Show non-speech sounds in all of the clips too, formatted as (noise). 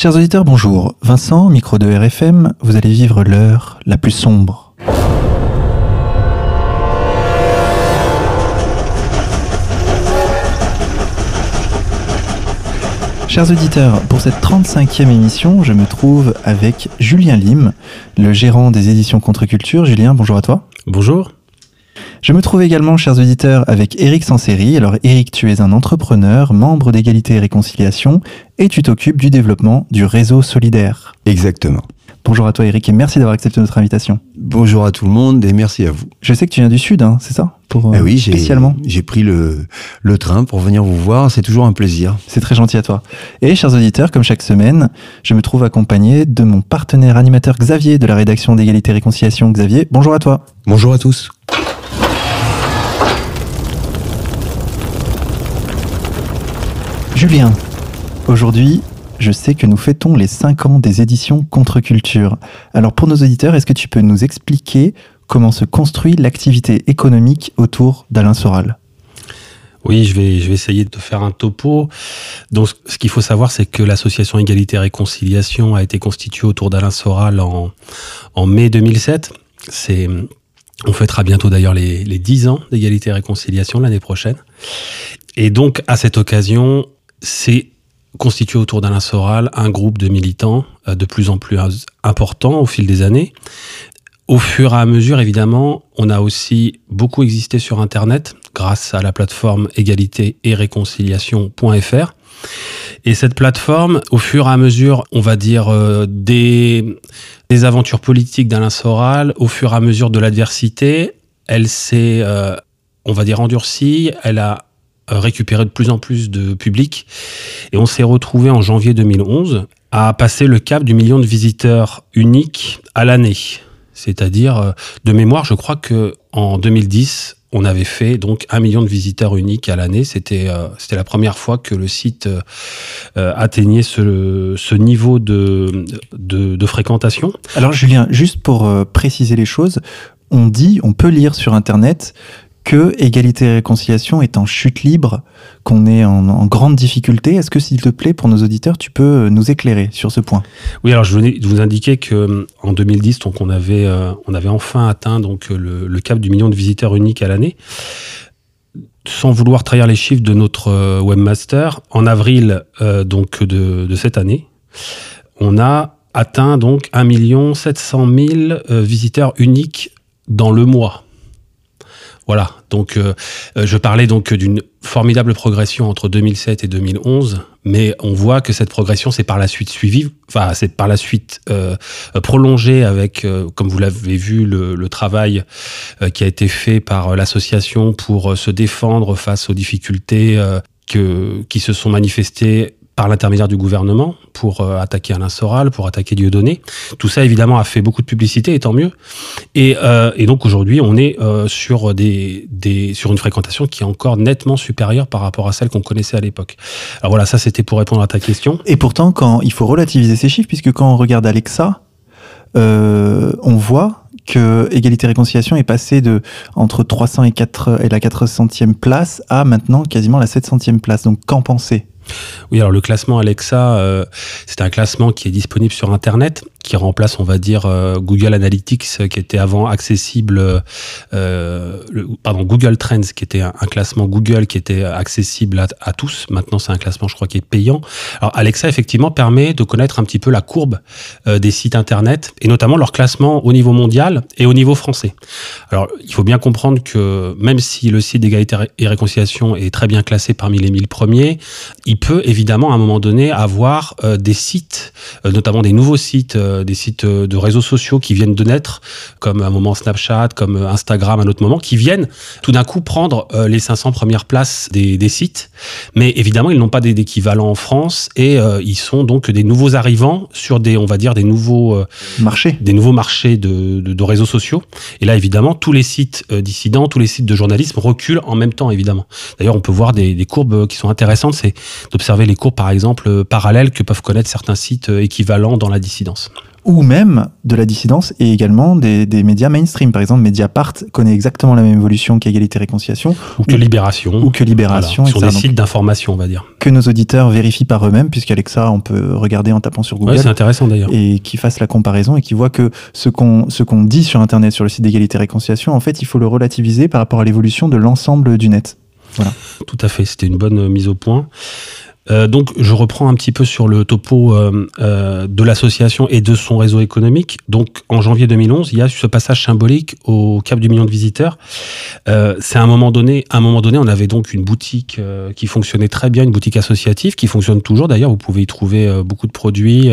Chers auditeurs, bonjour. Vincent, micro de RFM, vous allez vivre l'heure la plus sombre. Chers auditeurs, pour cette 35e émission, je me trouve avec Julien Lim, le gérant des éditions Contre-Culture. Julien, bonjour à toi. Bonjour. Je me trouve également, chers auditeurs, avec Eric Sanseri. Alors Eric, tu es un entrepreneur, membre d'égalité et réconciliation, et tu t'occupes du développement du réseau solidaire. Exactement. Bonjour à toi Eric et merci d'avoir accepté notre invitation. Bonjour à tout le monde et merci à vous. Je sais que tu viens du Sud, hein, c'est ça? Pour, eh oui, spécialement. J'ai pris le, le train pour venir vous voir, c'est toujours un plaisir. C'est très gentil à toi. Et chers auditeurs, comme chaque semaine, je me trouve accompagné de mon partenaire animateur Xavier de la rédaction d'égalité et réconciliation. Xavier, bonjour à toi. Bonjour à tous. Julien, aujourd'hui, je sais que nous fêtons les 5 ans des éditions Contre-Culture. Alors pour nos auditeurs, est-ce que tu peux nous expliquer comment se construit l'activité économique autour d'Alain Soral? Oui, je vais, je vais essayer de faire un topo. Donc, ce qu'il faut savoir, c'est que l'association Égalité et Réconciliation a été constituée autour d'Alain Soral en, en mai 2007. C'est, on fêtera bientôt d'ailleurs les, les 10 ans d'Égalité et Réconciliation l'année prochaine. Et donc, à cette occasion, c'est constitué autour d'Alain Soral un groupe de militants euh, de plus en plus important au fil des années. Au fur et à mesure, évidemment, on a aussi beaucoup existé sur Internet grâce à la plateforme égalité et réconciliation.fr. Et cette plateforme, au fur et à mesure, on va dire, euh, des, aventures politiques d'Alain Soral, au fur et à mesure de l'adversité, elle s'est, euh, on va dire, endurcie, elle a récupérer de plus en plus de public. Et on s'est retrouvé en janvier 2011 à passer le cap du million de visiteurs uniques à l'année. C'est-à-dire, euh, de mémoire, je crois que en 2010, on avait fait donc un million de visiteurs uniques à l'année. C'était euh, c'était la première fois que le site euh, atteignait ce, niveau de, de, fréquentation. Alors Julien, juste pour préciser les choses, on dit, on peut lire sur Internet que égalité et réconciliation est en chute libre, qu'on est en, grande difficulté. Est-ce que, s'il te plaît, pour nos auditeurs, tu peux euh, nous éclairer sur ce point? Oui, alors je venais de vous indiquer que euh, en 2010, donc on avait, euh, on avait enfin atteint donc le, cap du million de visiteurs uniques à l'année. Sans vouloir trahir les chiffres de notre webmaster, en avril donc de, de, cette année, on a atteint donc 1 700 000 visiteurs uniques dans le mois. Voilà, donc euh, euh, je parlais donc d'une formidable progression entre 2007 et 2011, mais on voit que cette progression s'est par la suite suivie, enfin c'est par la suite euh, prolongée avec, comme vous l'avez vu, le, le travail qui a été fait par l'association pour se défendre face aux difficultés que, qui se sont manifestées par l'intermédiaire du gouvernement pour euh, attaquer Alain Soral, pour attaquer Dieudonné. Tout ça, évidemment, a fait beaucoup de publicité, et tant mieux. Et, euh, donc, aujourd'hui, on est euh, sur, des, sur une fréquentation qui est encore nettement supérieure par rapport à celle qu'on connaissait à l'époque. Alors voilà, ça, c'était pour répondre à ta question. Et pourtant, quand il faut relativiser ces chiffres, puisque quand on regarde Alexa, on voit que Égalité Réconciliation est passé de entre 300 et, 4, et la 400e place à maintenant quasiment la 700e place. Donc qu'en penser oui, alors le classement Alexa, euh, c'est un classement qui est disponible sur Internet, qui remplace, on va dire, euh, Google Analytics, qui était avant accessible, euh, pardon, Google Trends, qui était un, classement Google qui était accessible à, tous. Maintenant, c'est un classement, je crois, qui est payant. Alors, Alexa, effectivement, permet de connaître un petit peu la courbe des sites Internet, et notamment leur classement au niveau mondial et au niveau français. Alors, il faut bien comprendre que même si le site d'égalité et réconciliation est très bien classé parmi les 1000 premiers, il peut évidemment à un moment donné avoir euh, des sites, euh, notamment des nouveaux sites, euh, des sites de réseaux sociaux qui viennent de naître, comme à un moment Snapchat, comme Instagram à un autre moment, qui viennent tout d'un coup prendre les 500 premières places des, des sites. Mais évidemment, ils n'ont pas d'équivalent en France et ils sont donc des nouveaux arrivants sur des, on va dire, des nouveaux marchés, des nouveaux marchés de, de, de, réseaux sociaux. Et là, évidemment, tous les sites dissidents, tous les sites de journalisme reculent en même temps, évidemment. D'ailleurs, on peut voir des, des courbes qui sont intéressantes. C'est d'observer les cours, par exemple, parallèles que peuvent connaître certains sites euh, équivalents dans la dissidence. Ou même de la dissidence et également des, des, médias mainstream. Par exemple, Mediapart connaît exactement la même évolution qu'Égalité Réconciliation. Ou que Libération. Ou que Libération. Voilà, sur des sites d'information, on va dire. Que nos auditeurs vérifient par eux-mêmes, puisqu'Alexa, on peut regarder en tapant sur Google. Ouais, c'est intéressant d'ailleurs. Et qui fassent la comparaison et qui voient que ce qu'on ce qu'on dit sur Internet, sur le site d'Égalité Réconciliation, en fait, il faut le relativiser par rapport à l'évolution de l'ensemble du net. Voilà. Tout à fait, c'était une bonne mise au point. Euh, donc, je reprends un petit peu sur le topo euh, euh, de l'association et de son réseau économique. Donc, en janvier 2011, il y a ce passage symbolique au cap du million de visiteurs. C'est un moment donné, à un moment donné, on avait donc une boutique qui fonctionnait très bien, une boutique associative qui fonctionne toujours. D'ailleurs, vous pouvez y trouver beaucoup de produits,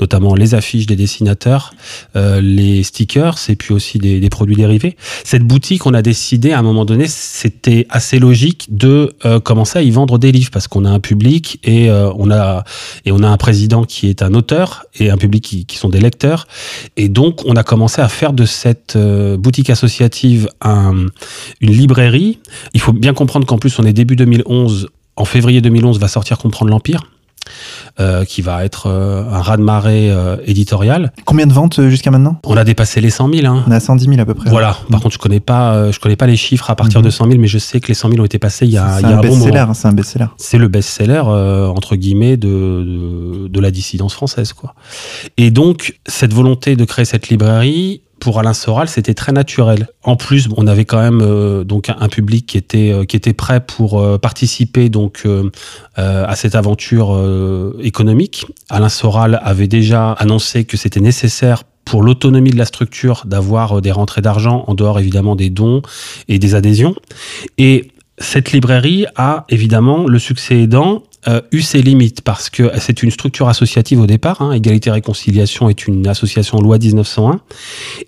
notamment les affiches des dessinateurs, les stickers et puis aussi des, produits dérivés. Cette boutique, on a décidé à un moment donné, c'était assez logique de commencer à y vendre des livres parce qu'on a un public et euh, on a et on a un président qui est un auteur et un public qui, sont des lecteurs et donc on a commencé à faire de cette euh, boutique associative un, une librairie. Il faut bien comprendre qu'en plus on est début 2011 en février 2011 va sortir Comprendre l'Empire. Euh, qui va être euh, un raz-de-marée euh, éditorial. Combien de ventes jusqu'à maintenant? On a dépassé les 100 000. Hein. On a 110 000 à peu près. Voilà. Par mmh. contre, je connais pas, je connais pas les chiffres à partir mmh. de 100 000, mais je sais que les 100 000 ont été passés il y a, il y a un, un bon moment. C'est un best-seller. C'est le best-seller entre guillemets de, de, de la dissidence française, quoi. Et donc cette volonté de créer cette librairie, pour Alain Soral, c'était très naturel. En plus, on avait quand même euh, donc un public qui était euh, qui était prêt pour euh, participer donc à cette aventure économique. Alain Soral avait déjà annoncé que c'était nécessaire pour l'autonomie de la structure d'avoir des rentrées d'argent en dehors évidemment des dons et des adhésions. Et cette librairie a évidemment le succès aidant euh, eu ses limites parce que c'est une structure associative au départ. Hein. Égalité Réconciliation est une association loi 1901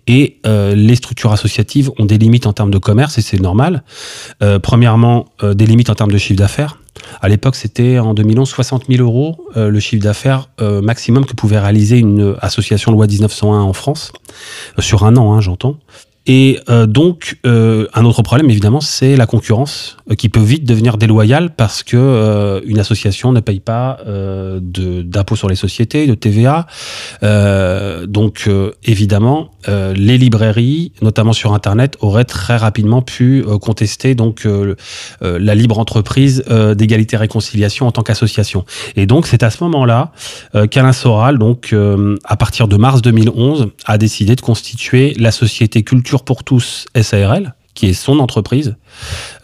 et euh, les structures associatives ont des limites en termes de commerce et c'est normal. Euh, premièrement, euh, des limites en termes de chiffre d'affaires. À l'époque, c'était en 2011 60 000 euros euh, le chiffre d'affaires euh, maximum que pouvait réaliser une association loi 1901 en France sur un an, hein, j'entends. Et euh, donc, euh, un autre problème, évidemment, c'est la concurrence, euh, qui peut vite devenir déloyale parce que une association ne paye pas d'impôts sur les sociétés, de TVA. Donc, évidemment, les librairies, notamment sur Internet, auraient très rapidement pu contester donc la libre entreprise d'égalité réconciliation en tant qu'association. Et donc, c'est à ce moment-là qu'Alain Soral, donc à partir de mars 2011, a décidé de constituer la société culture pour tous SARL, qui est son entreprise,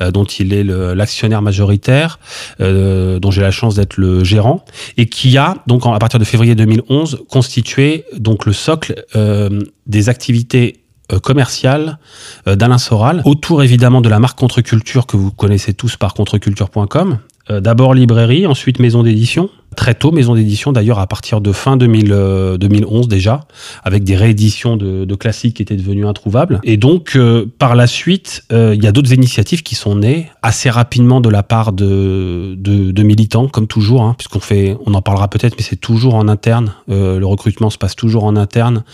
euh, dont il est l'actionnaire majoritaire, euh, dont j'ai la chance d'être le gérant, et qui a donc à partir de février 2011 constitué donc le socle euh, des activités commerciales d'Alain Soral, autour évidemment de la marque Contre-Culture que vous connaissez tous par contreculture.com. Euh, D'abord librairie, ensuite maison d'édition, très tôt, maison d'édition d'ailleurs à partir de fin 2000, euh, 2011 déjà, avec des rééditions de, de, classiques qui étaient devenus introuvables. Et donc, euh, par la suite, il y a d'autres initiatives qui sont nées assez rapidement de la part de, de, de militants, comme toujours, hein, puisqu'on fait, on en parlera peut-être, mais c'est toujours en interne. Le recrutement se passe toujours en interne,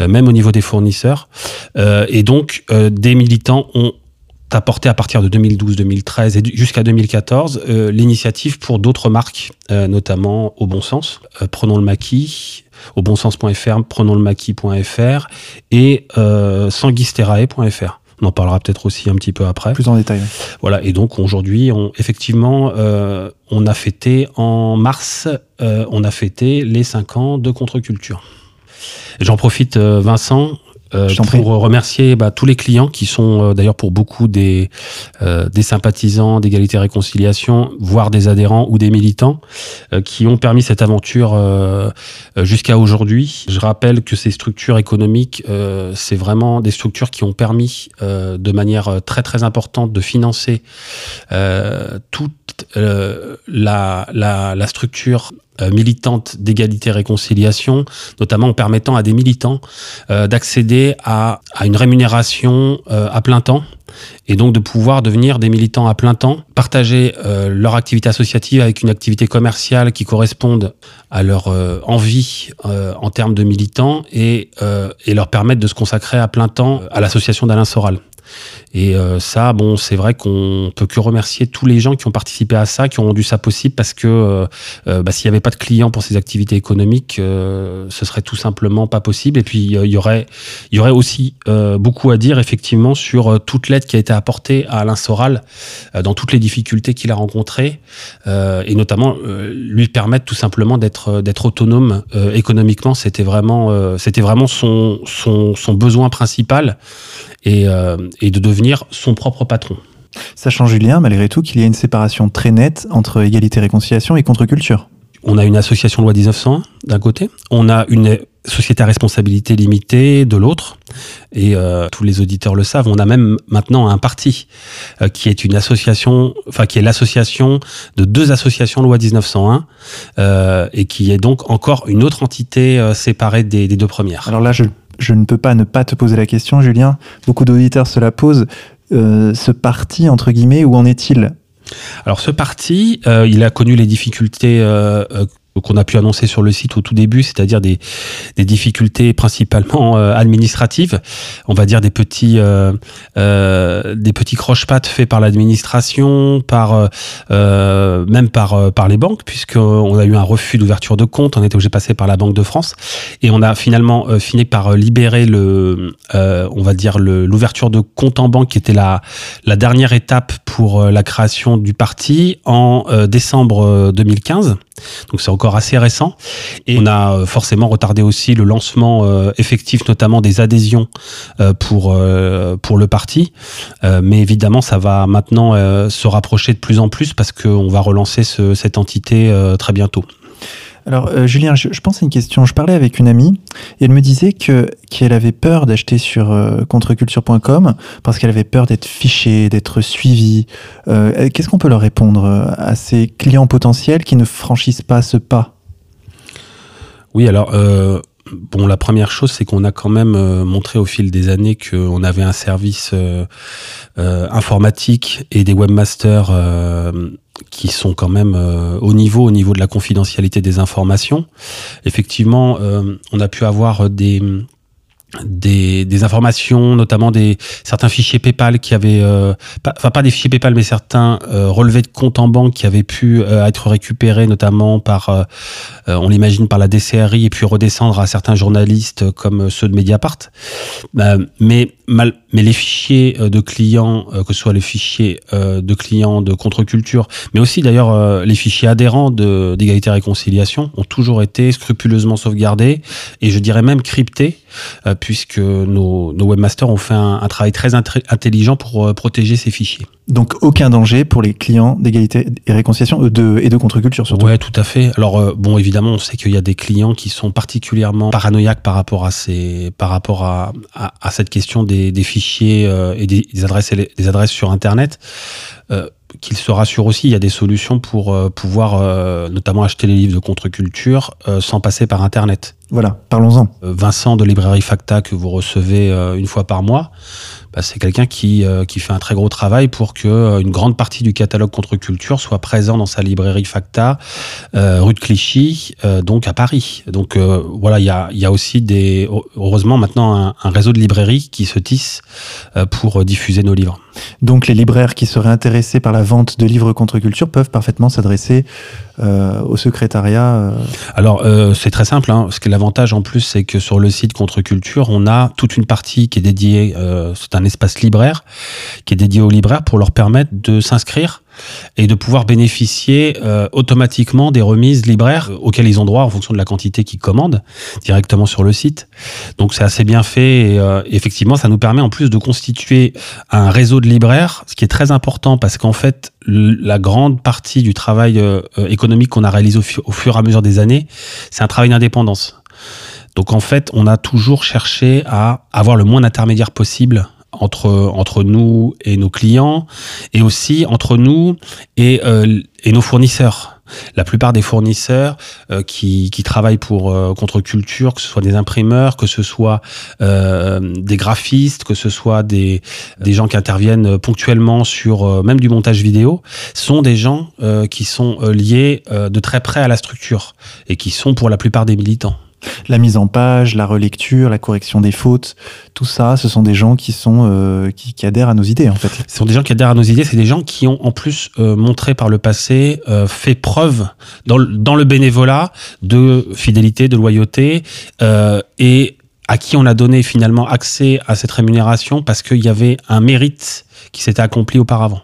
même au niveau des fournisseurs. et donc, des militants ont apporté à partir de 2012-2013 et jusqu'à 2014 euh, l'initiative pour d'autres marques, euh, notamment Au Bon Sens, euh, Prenons le Maquis, au bonsens.fr, prenons le maquis.fr et euh, sanguisterae.fr. On en parlera peut-être aussi un petit peu après. Plus en détail. Voilà. Et donc aujourd'hui, on, effectivement, euh, on a fêté en mars, euh, on a fêté les 5 ans de contre-culture. J'en profite, Vincent, euh, pour prie. remercier bah, tous les clients qui sont euh, d'ailleurs pour beaucoup des, euh, des sympathisants d'égalité et réconciliation, voire des adhérents ou des militants euh, qui ont permis cette aventure euh, jusqu'à aujourd'hui. Je rappelle que ces structures économiques, c'est vraiment des structures qui ont permis de manière très très importante de financer toute la, la, la structure euh, militante d'égalité et réconciliation, notamment en permettant à des militants euh, d'accéder à, à, une rémunération euh, à plein temps et donc de pouvoir devenir des militants à plein temps, partager euh, leur activité associative avec une activité commerciale qui corresponde à leur euh, envie euh, en termes de militants et, et, leur permettre de se consacrer à plein temps à l'association d'Alain Soral. Et euh, ça, bon, c'est vrai qu'on peut que remercier tous les gens qui ont participé à ça, qui ont rendu ça possible, parce que euh, euh, bah, s'il n'y avait pas de clients pour ces activités économiques, ce serait tout simplement pas possible. Et puis il y aurait, y aurait aussi beaucoup à dire effectivement sur toute l'aide qui a été apportée à Alain Soral dans toutes les difficultés qu'il a rencontrées, et notamment lui permettre tout simplement d'être autonome économiquement. C'était vraiment, vraiment son, son, besoin principal et, euh, et de devenir son propre patron. Sachant, Julien, malgré tout, qu'il y a une séparation très nette entre égalité, réconciliation et contre-culture. On a une association loi 1901 d'un côté, on a une société à responsabilité limitée de l'autre, et euh, tous les auditeurs le savent, on a même maintenant un parti euh, qui est une association, enfin qui est l'association de deux associations loi 1901, euh, et qui est donc encore une autre entité séparée des, des, deux premières. Alors là, je je ne peux pas ne pas te poser la question, Julien. Beaucoup d'auditeurs se la posent. Euh, ce parti, entre guillemets, où en est-il? Alors ce parti, euh, il a connu les difficultés euh, qu'on a pu annoncer sur le site au tout début, c'est-à-dire des, des, difficultés principalement euh, administratives, on va dire des petits euh, euh, des petits croche-pattes faits par l'administration, par euh, même par par les banques, puisqu'on a eu un refus d'ouverture de compte, on était obligé de passer par la Banque de France, et on a finalement fini par libérer le on va dire l'ouverture de compte en banque qui était la la dernière étape pour la création du parti en décembre 2015. Donc c'est encore assez récent. Et on a euh, forcément retardé aussi le lancement euh, effectif, notamment des adhésions euh, pour, pour le parti. mais évidemment, ça va maintenant se rapprocher de plus en plus parce qu'on va relancer ce, cette entité très bientôt. Alors, euh, Julien, je, pense à une question. Je parlais avec une amie et elle me disait que qu'elle avait peur d'acheter sur euh, contreculture.com parce qu'elle avait peur d'être fichée, d'être suivie. Euh, Qu'est-ce qu'on peut leur répondre à ces clients potentiels qui ne franchissent pas ce pas? Oui, alors. Bon, la première chose, c'est qu'on a quand même montré au fil des années qu'on avait un service informatique et des webmasters qui sont quand même euh, au niveau, au niveau de la confidentialité des informations. Effectivement, euh, on a pu avoir des des, informations, notamment des certains fichiers PayPal qui avaient, euh, pas, enfin pas des fichiers PayPal, mais certains relevés de comptes en banque qui avaient pu être récupérés, notamment par, on l'imagine par la DCRI, et puis redescendre à certains journalistes comme ceux de Mediapart. mais mal, mais les fichiers de clients, que ce soit les fichiers de clients de contre-culture, mais aussi d'ailleurs les fichiers adhérents d'égalité et réconciliation, ont toujours été scrupuleusement sauvegardés et je dirais même cryptés puisque nos, nos, webmasters ont fait un, un travail très intelligent pour euh, protéger ces fichiers. Donc aucun danger pour les clients d'égalité et réconciliation de, et de contre-culture surtout. Ouais, tout à fait. Alors euh, bon, évidemment, on sait qu'il y a des clients qui sont particulièrement paranoïaques par rapport à ces, par rapport à, à, à cette question des, des fichiers euh, et des, des, adresses, des adresses sur Internet. Euh, qu'ils se rassurent aussi, il y a des solutions pour euh, pouvoir euh, notamment acheter les livres de contre-culture sans passer par Internet. Voilà, parlons-en. Vincent de Librairie Facta que vous recevez une fois par mois, bah, c'est quelqu'un qui, qui fait un très gros travail pour que une grande partie du catalogue contre-culture soit présent dans sa librairie Facta, rue de Clichy, donc à Paris. Donc voilà, il y a, y a aussi des, heureusement maintenant un, un réseau de librairies qui se tisse pour diffuser nos livres. Donc les libraires qui seraient intéressés par la vente de livres contre culture peuvent parfaitement s'adresser euh, au secrétariat euh... Alors euh, c'est très simple, hein, parce que l'avantage en plus c'est que sur le site Contre Culture, on a toute une partie qui est dédiée, euh, c'est un espace libraire, qui est dédié aux libraires pour leur permettre de s'inscrire et de pouvoir bénéficier euh, automatiquement des remises libraires auxquelles ils ont droit en fonction de la quantité qu'ils commandent directement sur le site. Donc c'est assez bien fait et euh, effectivement ça nous permet en plus de constituer un réseau de libraires, ce qui est très important parce qu'en fait la grande partie du travail euh, économique qu'on a réalisé au, au, fur et à mesure des années, c'est un travail d'indépendance. Donc en fait, on a toujours cherché à avoir le moins d'intermédiaires possible entre, entre nous et nos clients, et aussi entre nous et, euh, et nos fournisseurs. La plupart des fournisseurs euh, qui, qui, travaillent pour euh, contre-culture, que ce soit des imprimeurs, que ce soit euh, des graphistes, que ce soit des, des gens qui interviennent ponctuellement sur euh, même du montage vidéo, sont des gens euh, qui sont liés de très près à la structure et qui sont pour la plupart des militants. La mise en page, la relecture, la correction des fautes, tout ça, ce sont des gens qui sont euh, qui, qui, adhèrent à nos idées en fait. Ce sont des gens qui adhèrent à nos idées. C'est des gens qui ont en plus euh, montré par le passé, euh, fait preuve dans le, dans le bénévolat de fidélité, de loyauté et à qui on a donné finalement accès à cette rémunération parce qu'il y avait un mérite qui s'était accompli auparavant.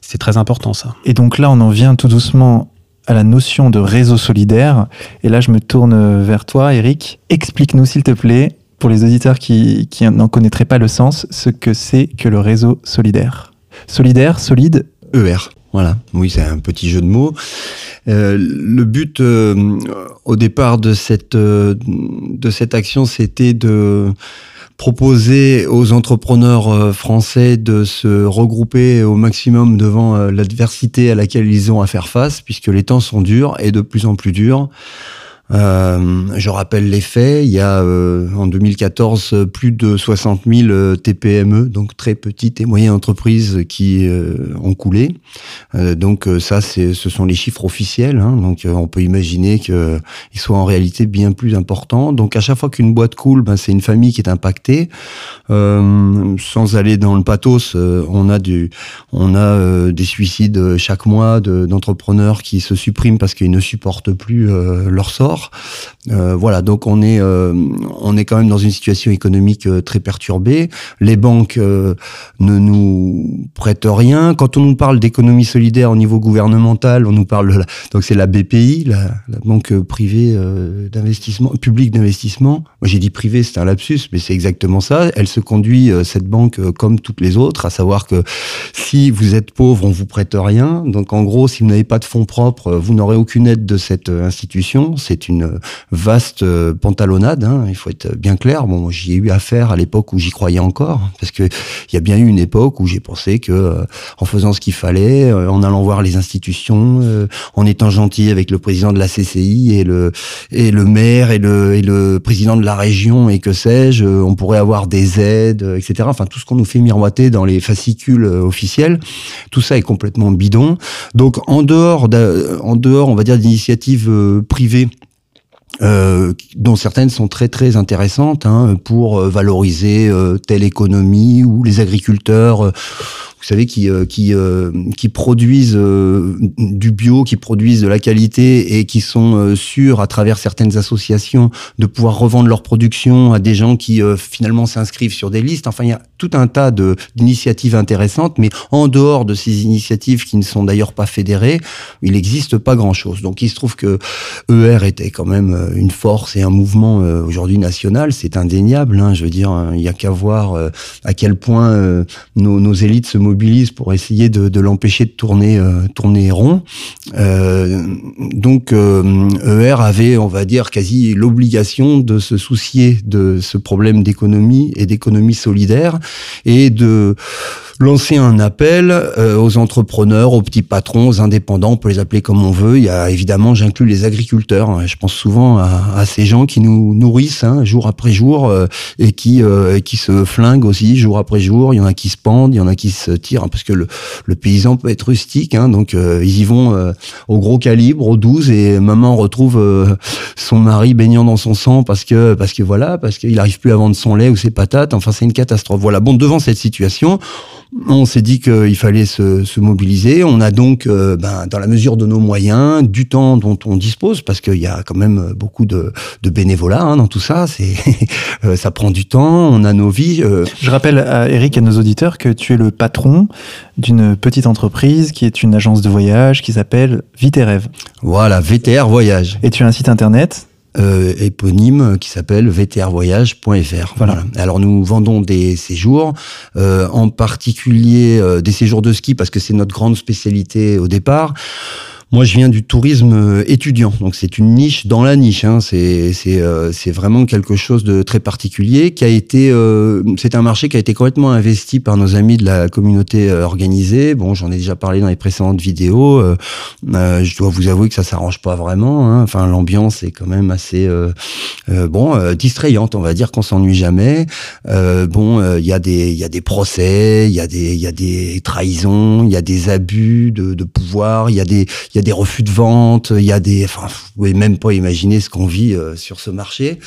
C'est très important ça. Et donc là, on en vient tout doucement à la notion de réseau solidaire. Et là, je me tourne vers toi, Eric. Explique-nous, s'il te plaît, pour les auditeurs qui, qui n'en connaîtraient pas le sens, ce que c'est que le réseau solidaire. Solidaire, solide ER. Voilà, oui, c'est un petit jeu de mots. Euh, le but euh, au départ de cette, euh, de cette action, c'était de proposer aux entrepreneurs euh, français de se regrouper au maximum devant euh, l'adversité à laquelle ils ont à faire face, puisque les temps sont durs et de plus en plus durs. Euh, je rappelle les faits. Il y a euh, en 2014 plus de 60 000 euh, TPME, donc très petites et moyennes entreprises, qui ont coulé. donc ça, c'est, ce sont les chiffres officiels. Hein, donc on peut imaginer qu'ils soient en réalité bien plus importants. Donc à chaque fois qu'une boîte coule, ben, c'est une famille qui est impactée. sans aller dans le pathos, on a du, on a des suicides chaque mois de, d'entrepreneurs qui se suppriment parce qu'ils ne supportent plus leur sort. Euh, voilà, donc on est, euh, on est quand même dans une situation économique euh, très perturbée. Les banques ne nous prêtent rien. Quand on nous parle d'économie solidaire au niveau gouvernemental, on nous parle donc c'est la BPI, la, banque privée d'investissement, publique d'investissement. Moi j'ai dit privé, c'est un lapsus, mais c'est exactement ça. Elle se conduit cette banque comme toutes les autres, à savoir que si vous êtes pauvre, on vous prête rien. Donc en gros, si vous n'avez pas de fonds propres, vous n'aurez aucune aide de cette institution. C'est une vaste euh, pantalonnade, hein, il faut être bien clair. Bon, j'y ai eu affaire à l'époque où j'y croyais encore, parce que il y a bien eu une époque où j'ai pensé que euh, en faisant ce qu'il fallait, euh, en allant voir les institutions, en étant gentil avec le président de la CCI et le et le maire et le et le président de la région et que sais-je, on pourrait avoir des aides, etc. Enfin tout ce qu'on nous fait miroiter dans les fascicules officiels, tout ça est complètement bidon. Donc en dehors en dehors, on va dire d'initiatives privées euh, dont certaines sont très très intéressantes hein, pour euh, valoriser euh, telle économie ou les agriculteurs vous savez, qui, euh, qui, euh, qui produisent euh, du bio, qui produisent de la qualité et qui sont sûrs, à travers certaines associations, de pouvoir revendre leur production à des gens qui finalement s'inscrivent sur des listes. Enfin, il y a tout un tas d'initiatives intéressantes, mais en dehors de ces initiatives qui ne sont d'ailleurs pas fédérées, il n'existe pas grand-chose. Donc il se trouve que ER était quand même une force et un mouvement aujourd'hui national, c'est indéniable. Hein, je veux dire, il n'y a qu'à voir à quel point nos, élites se mobilise pour essayer de, l'empêcher de tourner, euh, tourner rond. Euh, donc ER avait, on va dire, quasi l'obligation de se soucier de ce problème d'économie et d'économie solidaire et de lancer un appel euh, aux entrepreneurs, aux petits patrons, aux indépendants, on peut les appeler comme on veut. Il y a évidemment, j'inclus les agriculteurs. Je pense souvent à, ces gens qui nous nourrissent hein, jour après jour euh, et qui euh, qui se flinguent aussi jour après jour. Il y en a qui se pendent, il y en a qui se tirent hein, parce que le, le paysan peut être rustique, hein, donc ils y vont au gros calibre, au 12 et maman retrouve son mari baignant dans son sang parce que parce que voilà, parce qu'il arrive plus à vendre son lait ou ses patates. Enfin, c'est une catastrophe. Voilà. Bon, devant cette situation, on s'est dit qu'il fallait se, mobiliser. On a donc, euh, ben, dans la mesure de nos moyens, du temps dont on dispose, parce qu'il y a quand même beaucoup de, bénévolat hein, dans tout ça. C'est, (laughs) euh, ça prend du temps. On a nos vies. Euh. Je rappelle à Eric et à nos auditeurs que tu es le patron d'une petite entreprise qui est une agence de voyage qui s'appelle Vite Rêve. Voilà, VTR Voyage. Et tu as un site internet? Euh, éponyme qui s'appelle vtrvoyage.fr. Voilà. Alors nous vendons des séjours, euh, en particulier euh, des séjours de ski parce que c'est notre grande spécialité au départ. Moi, je viens du tourisme euh, étudiant, donc c'est une niche dans la niche. Hein. C'est euh, vraiment quelque chose de très particulier qui a été. Euh, c'est un marché qui a été complètement investi par nos amis de la communauté organisée. Bon, j'en ai déjà parlé dans les précédentes vidéos. je dois vous avouer que ça s'arrange pas vraiment. Hein. Enfin, l'ambiance est quand même assez bon distrayante. On va dire qu'on s'ennuie jamais. bon, il y a des il y a des procès, il y a des il y a des trahisons, il y a des abus de, de pouvoir, il y a des y a des refus de vente, il y a des, enfin, vous pouvez même pas imaginer ce qu'on vit sur ce marché.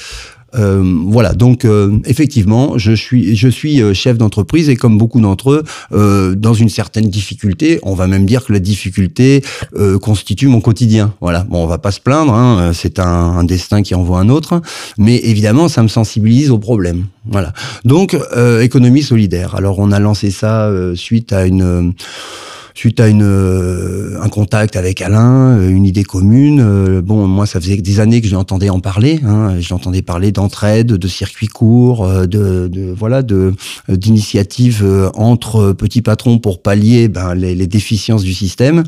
Euh, voilà, donc euh, effectivement, je suis, je suis euh, chef d'entreprise et comme beaucoup d'entre eux, euh, dans une certaine difficulté, on va même dire que la difficulté constitue mon quotidien. Voilà, bon, on va pas se plaindre, hein, c'est un, un, destin qui envoie un autre, mais évidemment, ça me sensibilise au problème. Voilà, donc économie solidaire. Alors, on a lancé ça suite à une suite à une, euh, un contact avec Alain, euh, une idée commune. Euh, bon, moi, ça faisait des années que je l'entendais en parler. Hein, J'entendais parler d'entraide, de circuits courts, de, de voilà, de d'initiatives entre petits patrons pour pallier ben, les, les déficiences du système.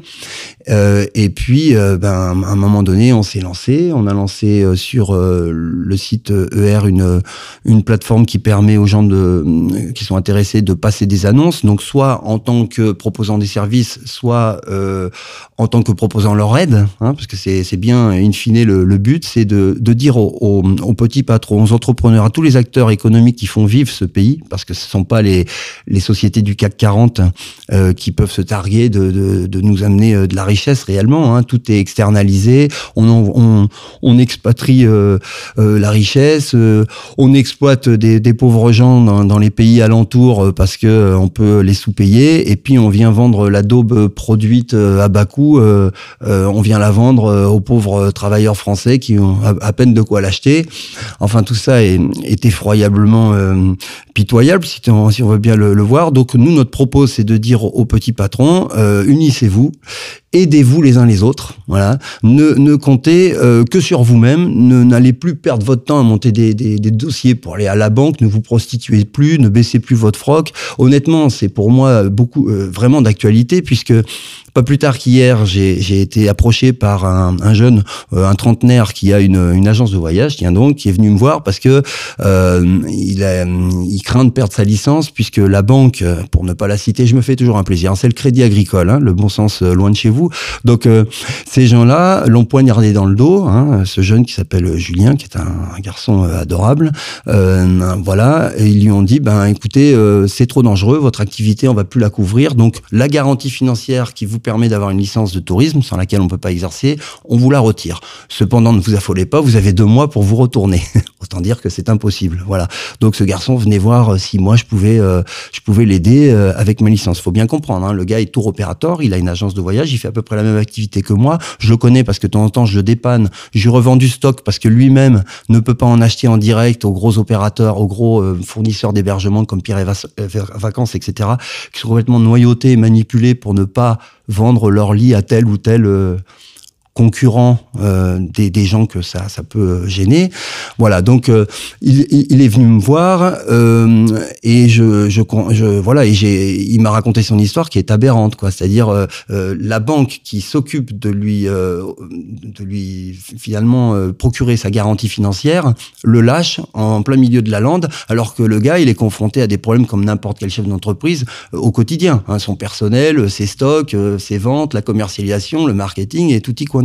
Euh, et puis, ben, à un moment donné, on s'est lancé. On a lancé sur le site ER une une plateforme qui permet aux gens de qui sont intéressés de passer des annonces. Donc, soit en tant que proposant des services soit euh, en tant que proposant leur aide, hein, parce que c'est bien, in fine, le, but, c'est de, dire aux, petits patrons, aux entrepreneurs, à tous les acteurs économiques qui font vivre ce pays, parce que ce ne sont pas les, sociétés du CAC 40 euh, qui peuvent se targuer de, nous amener euh, de la richesse réellement. Hein. tout est externalisé, on, expatrie la richesse, on exploite des, pauvres gens dans, les pays alentours parce que on peut les sous-payer, et puis on vient vendre la daube produite euh, à bas coût, euh, euh, on vient la vendre aux pauvres travailleurs français qui ont à, peine de quoi l'acheter. Enfin, tout ça est, effroyablement pitoyable, si on, veut bien le, voir. Donc, nous, notre propos, c'est de dire aux petits patrons, unissez-vous aidez-vous les uns les autres. Voilà. Ne, ne comptez que sur vous-même. Ne n'allez plus perdre votre temps à monter des, des, dossiers pour aller à la banque. Ne vous prostituez plus. Ne baissez plus votre froc. Honnêtement, c'est pour moi beaucoup vraiment d'actualité puisque pas plus tard qu'hier, j'ai été approché par un, un jeune, euh, un trentenaire qui a une, une, agence de voyage, tiens donc, qui est venu me voir parce que euh, il, a, il craint de perdre sa licence puisque la banque, pour ne pas la citer, je me fais toujours un plaisir, c'est le Crédit Agricole, hein, le bon sens euh, loin de chez vous. Donc euh, ces gens-là l'ont poignardé dans le dos, hein, ce jeune qui s'appelle Julien, qui est un, garçon adorable. voilà, et ils lui ont dit, ben écoutez, c'est trop dangereux, votre activité, on va plus la couvrir, donc la garantie financière qui vous permet d'avoir une licence de tourisme sans laquelle on ne peut pas exercer, on vous la retire. Cependant, ne vous affolez pas, vous avez deux mois pour vous retourner. (laughs) Autant dire que c'est impossible. Voilà. Donc ce garçon venait voir euh, si moi je pouvais, euh, je pouvais l'aider euh, avec ma licence. Faut bien comprendre. Hein, le gars est tour opérateur, il a une agence de voyage, il fait à peu près la même activité que moi. Je le connais parce que de temps en temps je le dépanne. Je revends du stock parce que lui-même ne peut pas en acheter en direct aux gros opérateurs, aux gros fournisseurs d'hébergement comme Pierre et Vacances, etc., qui sont complètement noyautés et manipulés pour ne pas vendre leur lit à tel ou tel euh, concurrent euh, des, des, gens que ça, ça peut gêner. Voilà, donc euh, il, il, est venu me voir euh, et je, je, je, voilà et j'ai il m'a raconté son histoire qui est aberrante quoi, c'est-à-dire euh, euh, la banque qui s'occupe de lui de lui finalement procurer sa garantie financière le lâche en plein milieu de la lande alors que le gars il est confronté à des problèmes comme n'importe quel chef d'entreprise au quotidien, hein, son personnel, ses stocks, ses ventes, la commercialisation, le marketing et tout y quoi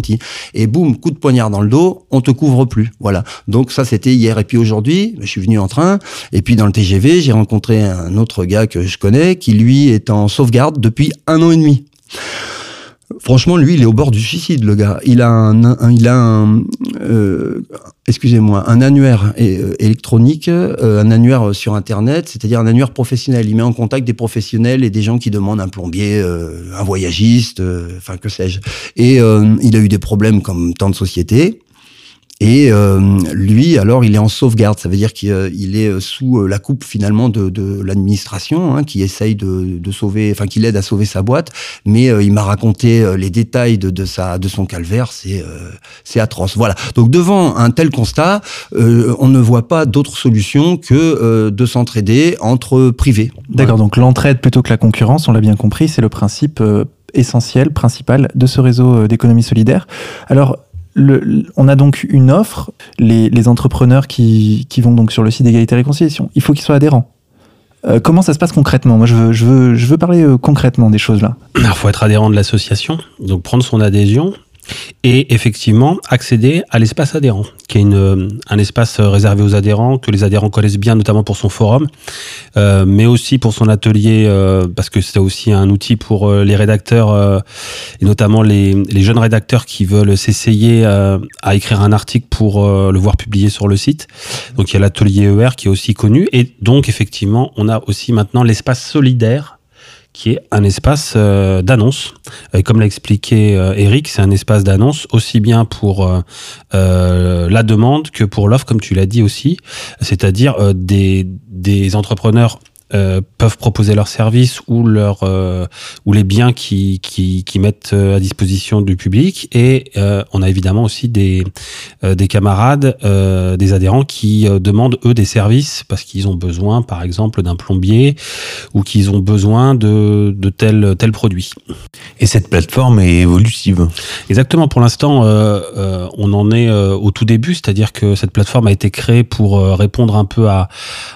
et boum, coup de poignard dans le dos, on te couvre plus. Voilà. Donc ça, c'était hier. Et puis aujourd'hui, je suis venu en train. Et puis dans le TGV, j'ai rencontré un autre gars que je connais qui, lui, est en sauvegarde depuis un an et demi. Franchement, lui, il est au bord du suicide, le gars. Il a un, il a euh, excusez-moi, un annuaire euh, électronique, euh, un annuaire sur Internet, c'est-à-dire un annuaire professionnel. Il met en contact des professionnels et des gens qui demandent un plombier, un voyagiste, enfin que sais-je. Et il a eu des problèmes comme tant de sociétés. Et euh, lui, alors, il est en sauvegarde. Ça veut dire qu'il euh, est euh, sous la coupe finalement de, de l'administration, hein, qui essaye de, de sauver, enfin, qui l'aide à sauver sa boîte. Mais il m'a raconté les détails de, de, sa, de son calvaire. C'est c'est atroce. Voilà. Donc devant un tel constat, on ne voit pas d'autre solution que de s'entraider entre privés. D'accord. Donc l'entraide plutôt que la concurrence, on l'a bien compris, c'est le principe essentiel, principal de ce réseau d'économie solidaire. Alors on a donc une offre, les, entrepreneurs qui, vont donc sur le site d'égalité et réconciliation, il faut qu'ils soient adhérents. Euh, comment ça se passe concrètement? Moi, je veux, parler euh, concrètement des choses là. Il faut être adhérent de l'association, donc prendre son adhésion. Et effectivement accéder à l'espace adhérent, qui est une, un espace réservé aux adhérents, que les adhérents connaissent bien, notamment pour son forum, euh, mais aussi pour son atelier, euh, parce que c'est aussi un outil pour euh, les rédacteurs, euh, et notamment les, les, jeunes rédacteurs qui veulent s'essayer euh, à écrire un article pour le voir publié sur le site. Donc il y a l'atelier ER qui est aussi connu, et donc effectivement, on a aussi maintenant l'espace solidaire qui est un espace euh, d'annonce. Et comme l'a expliqué euh, Eric, c'est un espace d'annonce aussi bien pour euh, la demande que pour l'offre, comme tu l'as dit aussi, c'est-à-dire des entrepreneurs euh, peuvent proposer leurs services ou leur euh, ou les biens qui, qui, qui, mettent euh, à disposition du public et euh, on a évidemment aussi des des camarades des adhérents qui demandent eux des services parce qu'ils ont besoin par exemple d'un plombier ou qu'ils ont besoin de de tel tel produit. Et cette plateforme est évolutive. Exactement. Pour l'instant, on en est au tout début, c'est-à-dire que cette plateforme a été créée pour répondre un peu à,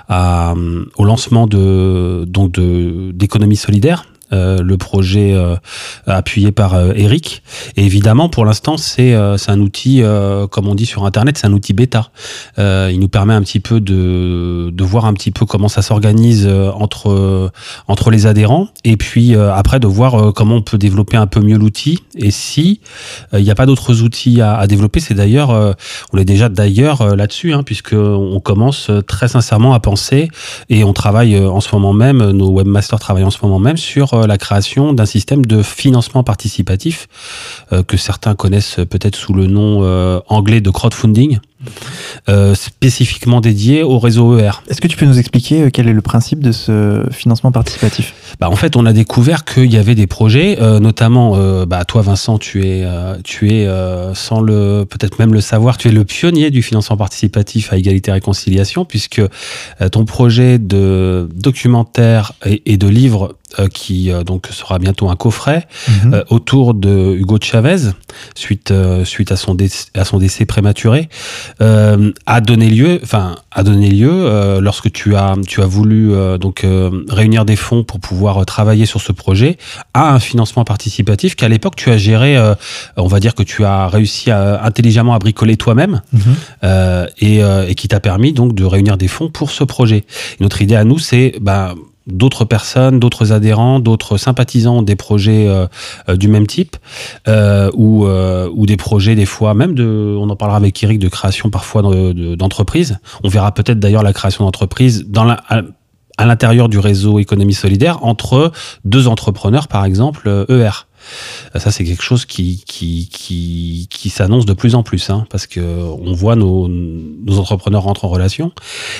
à au lancement de d'économie solidaire euh, le projet euh, appuyé par euh, Eric. Et évidemment, pour l'instant, c'est c'est un outil, comme on dit sur Internet, c'est un outil bêta. il nous permet un petit peu de, de voir un petit peu comment ça s'organise entre, entre les adhérents et puis après de voir comment on peut développer un peu mieux l'outil. Et si il n'y a pas d'autres outils à, à développer, c'est d'ailleurs, on est déjà d'ailleurs là-dessus, hein, puisque on commence très sincèrement à penser et on travaille en ce moment même, nos webmasters travaillent en ce moment même sur la création d'un système de financement participatif euh, que certains connaissent peut-être sous le nom euh, anglais de crowdfunding. Euh, spécifiquement dédié au réseau ER. Est-ce que tu peux nous expliquer quel est le principe de ce financement participatif? Bah, En fait, on a découvert qu'il y avait des projets, euh, notamment, euh, bah, toi Vincent, tu es, tu es sans le peut-être même le savoir, tu es le pionnier du financement participatif à égalité et réconciliation, puisque ton projet de documentaire et, et de livre qui donc sera bientôt un coffret mmh. autour de Hugo Chavez suite suite à son décès, à son décès prématuré euh, a donné lieu, enfin a donné lieu euh, lorsque tu as tu as voulu euh, donc euh, réunir des fonds pour pouvoir euh, travailler sur ce projet à un financement participatif qu'à l'époque tu as géré, euh, on va dire que tu as réussi à intelligemment à bricoler toi-même mmh. et, et, qui t'a permis donc de réunir des fonds pour ce projet. Et notre idée à nous c'est bah, d'autres personnes, d'autres adhérents, d'autres sympathisants des projets euh, euh, du même type, euh, ou, euh, ou des projets des fois, même de, on en parlera avec Eric, de création parfois d'entreprises. De, on verra peut-être d'ailleurs la création d'entreprises dans la, à, à l'intérieur du réseau économie solidaire entre deux entrepreneurs, par exemple, ER. Ça, c'est quelque chose qui, qui, qui, qui s'annonce de plus en plus, hein, parce que on voit nos, nos entrepreneurs rentrer en relation.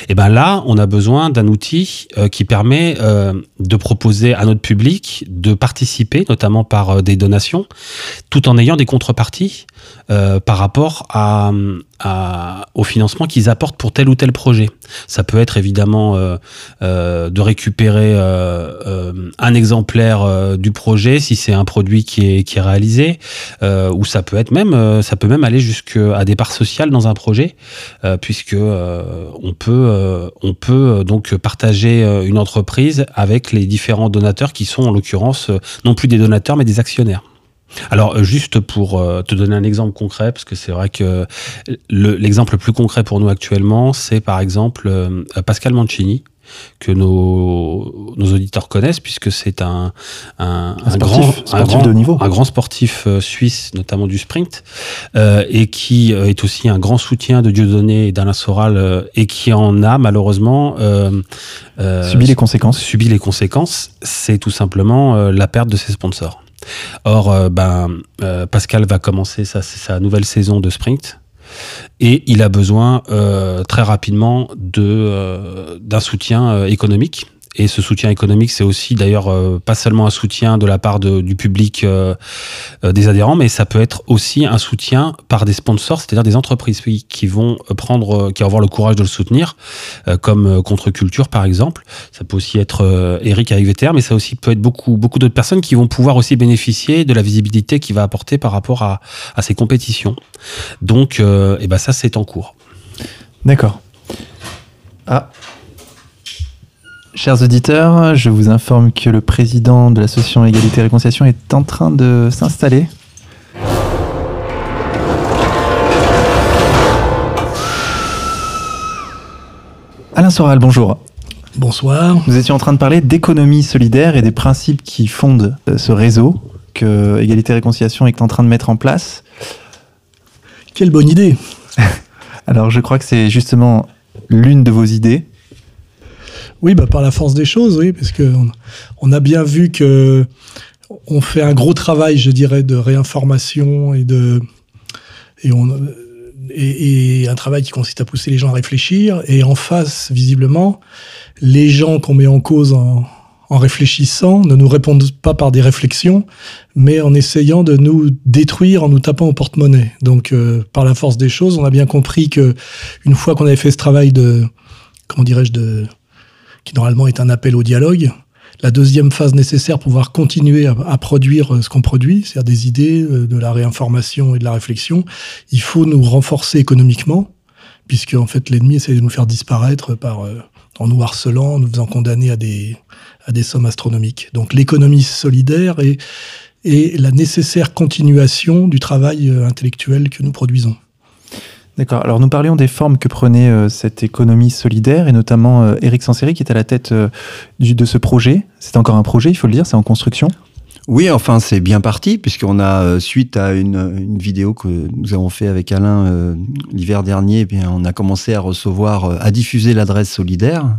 Et ben là, on a besoin d'un outil euh, qui permet euh, de proposer à notre public de participer, notamment par euh, des donations, tout en ayant des contreparties par rapport à, au financement qu'ils apportent pour tel ou tel projet. Ça peut être évidemment euh, euh, de récupérer euh, un exemplaire du projet si c'est un produit qui est, qui est réalisé, ou ça peut être même, ça peut même aller jusqu'à des parts sociales dans un projet, puisque on peut, on peut donc partager une entreprise avec les différents donateurs qui sont en l'occurrence non plus des donateurs mais des actionnaires. Alors, euh, juste pour euh, te donner un exemple concret, parce que c'est vrai que l'exemple le, plus concret pour nous actuellement, c'est par exemple euh, Pascal Mancini, que nos, nos auditeurs connaissent puisque c'est un, un, un, sportif, grand, sportif un, de niveau. un grand sportif suisse, notamment du sprint, euh, et qui est aussi un grand soutien de Dieudonné et d'Alain Soral, euh, et qui en a malheureusement euh, subi les conséquences. Subi les conséquences, c'est tout simplement la perte de ses sponsors. Or, euh, ben, euh, Pascal va commencer sa, sa, nouvelle saison de sprint et il a besoin euh, très rapidement de d'un soutien économique et ce soutien économique, c'est aussi d'ailleurs euh, pas seulement un soutien de la part du public euh, euh, des adhérents, mais ça peut être aussi un soutien par des sponsors, c'est-à-dire des entreprises qui vont prendre, qui vont avoir le courage de le soutenir, comme Contre-Culture par exemple. Ça peut aussi être Eric avec VTR, mais ça aussi peut être beaucoup, beaucoup d'autres personnes qui vont pouvoir aussi bénéficier de la visibilité qu'il va apporter par rapport à, ces compétitions. Donc, et ben ça, c'est en cours. D'accord. Ah, Chers auditeurs, je vous informe que le président de l'association Égalité et Réconciliation est en train de s'installer. Alain Soral, bonjour. Bonsoir. Nous étions en train de parler d'économie solidaire et des principes qui fondent euh, ce réseau que Égalité et Réconciliation est en train de mettre en place. Quelle bonne idée (laughs) Alors je crois que c'est justement l'une de vos idées oui, bah, par la force des choses, oui, parce qu'on on a bien vu que on fait un gros travail, je dirais, de réinformation et de et, on, et, un travail qui consiste à pousser les gens à réfléchir. Et en face, visiblement, les gens qu'on met en cause en, en réfléchissant ne nous répondent pas par des réflexions, mais en essayant de nous détruire en nous tapant au porte-monnaie. Donc, euh, par la force des choses, on a bien compris que une fois qu'on avait fait ce travail de, comment dirais-je, de, qui normalement est un appel au dialogue, la deuxième phase nécessaire pour pouvoir continuer à, produire ce qu'on produit, c'est-à-dire des idées, euh, de la réinformation et de la réflexion, il faut nous renforcer économiquement, puisque en fait l'ennemi essaie de nous faire disparaître par euh, en nous harcelant, en nous faisant condamner à des à des sommes astronomiques. Donc l'économie solidaire est, est la nécessaire continuation du travail euh, intellectuel que nous produisons. D'accord. Alors nous parlions des formes que prenait euh, cette économie solidaire et notamment euh, Eric qui est à la tête euh, de ce projet. C'est encore un projet, il faut le dire, c'est en construction. Oui, enfin, c'est bien parti, puisqu'on a, euh, suite à une, vidéo que nous avons fait avec Alain euh, l'hiver dernier, eh bien, on a commencé à recevoir, euh, à diffuser l'adresse solidaire,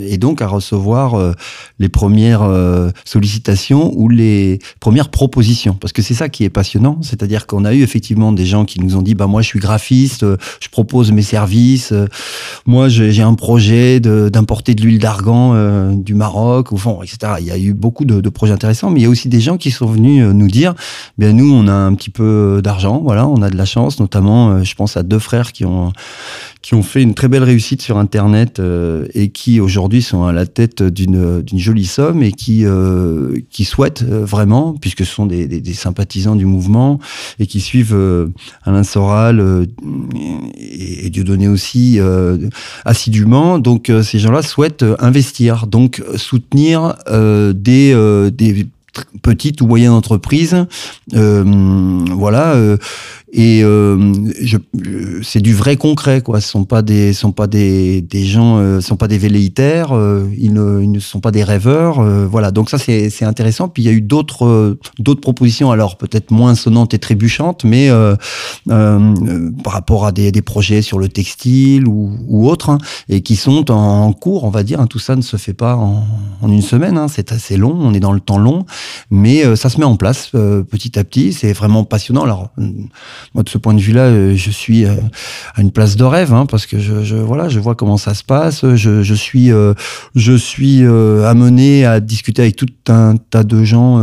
et donc à recevoir les premières sollicitations ou les premières propositions. Parce que c'est ça qui est passionnant, c'est-à-dire qu'on a eu effectivement des gens qui nous ont dit, bah, moi, je suis graphiste, je propose mes services, moi, j'ai un projet d'importer de, de l'huile d'argan du Maroc, au fond, etc. Il y a eu beaucoup de, de projets intéressants, mais il y a aussi des gens qui sont venus euh, nous dire, bien nous, on a un petit peu d'argent, voilà, on a de la chance, notamment, euh, je pense à deux frères qui ont qui ont fait une très belle réussite sur Internet euh, et qui aujourd'hui sont à la tête d'une jolie somme et qui euh, qui souhaitent euh, vraiment, puisque ce sont des, des, sympathisants du mouvement et qui suivent euh, Alain Soral euh, et, et Dieudonné aussi assidûment. Donc ces gens-là souhaitent investir, donc soutenir des des petites ou moyennes entreprises. Euh, voilà. Euh, et euh, je, c'est du vrai concret, quoi. Ce sont pas des, sont pas des, des gens, euh, sont pas des velléitaires. Euh, ils, ne, ils ne sont pas des rêveurs. Euh, voilà. Donc ça, c'est, c'est intéressant. Puis il y a eu d'autres, euh, d'autres propositions, alors peut-être moins sonnantes et trébuchantes, mais par rapport à des, des projets sur le textile ou, ou autres, hein, et qui sont en, cours, on va dire. Hein. Tout ça ne se fait pas en, en une semaine. Hein. C'est assez long. On est dans le temps long, mais ça se met en place petit à petit. C'est vraiment passionnant. Alors moi de ce point de vue-là, euh, je suis euh, à une place de rêve hein, parce que je, je, voilà, je vois comment ça se passe. Je, je suis, euh, je suis amené à discuter avec tout un tas de gens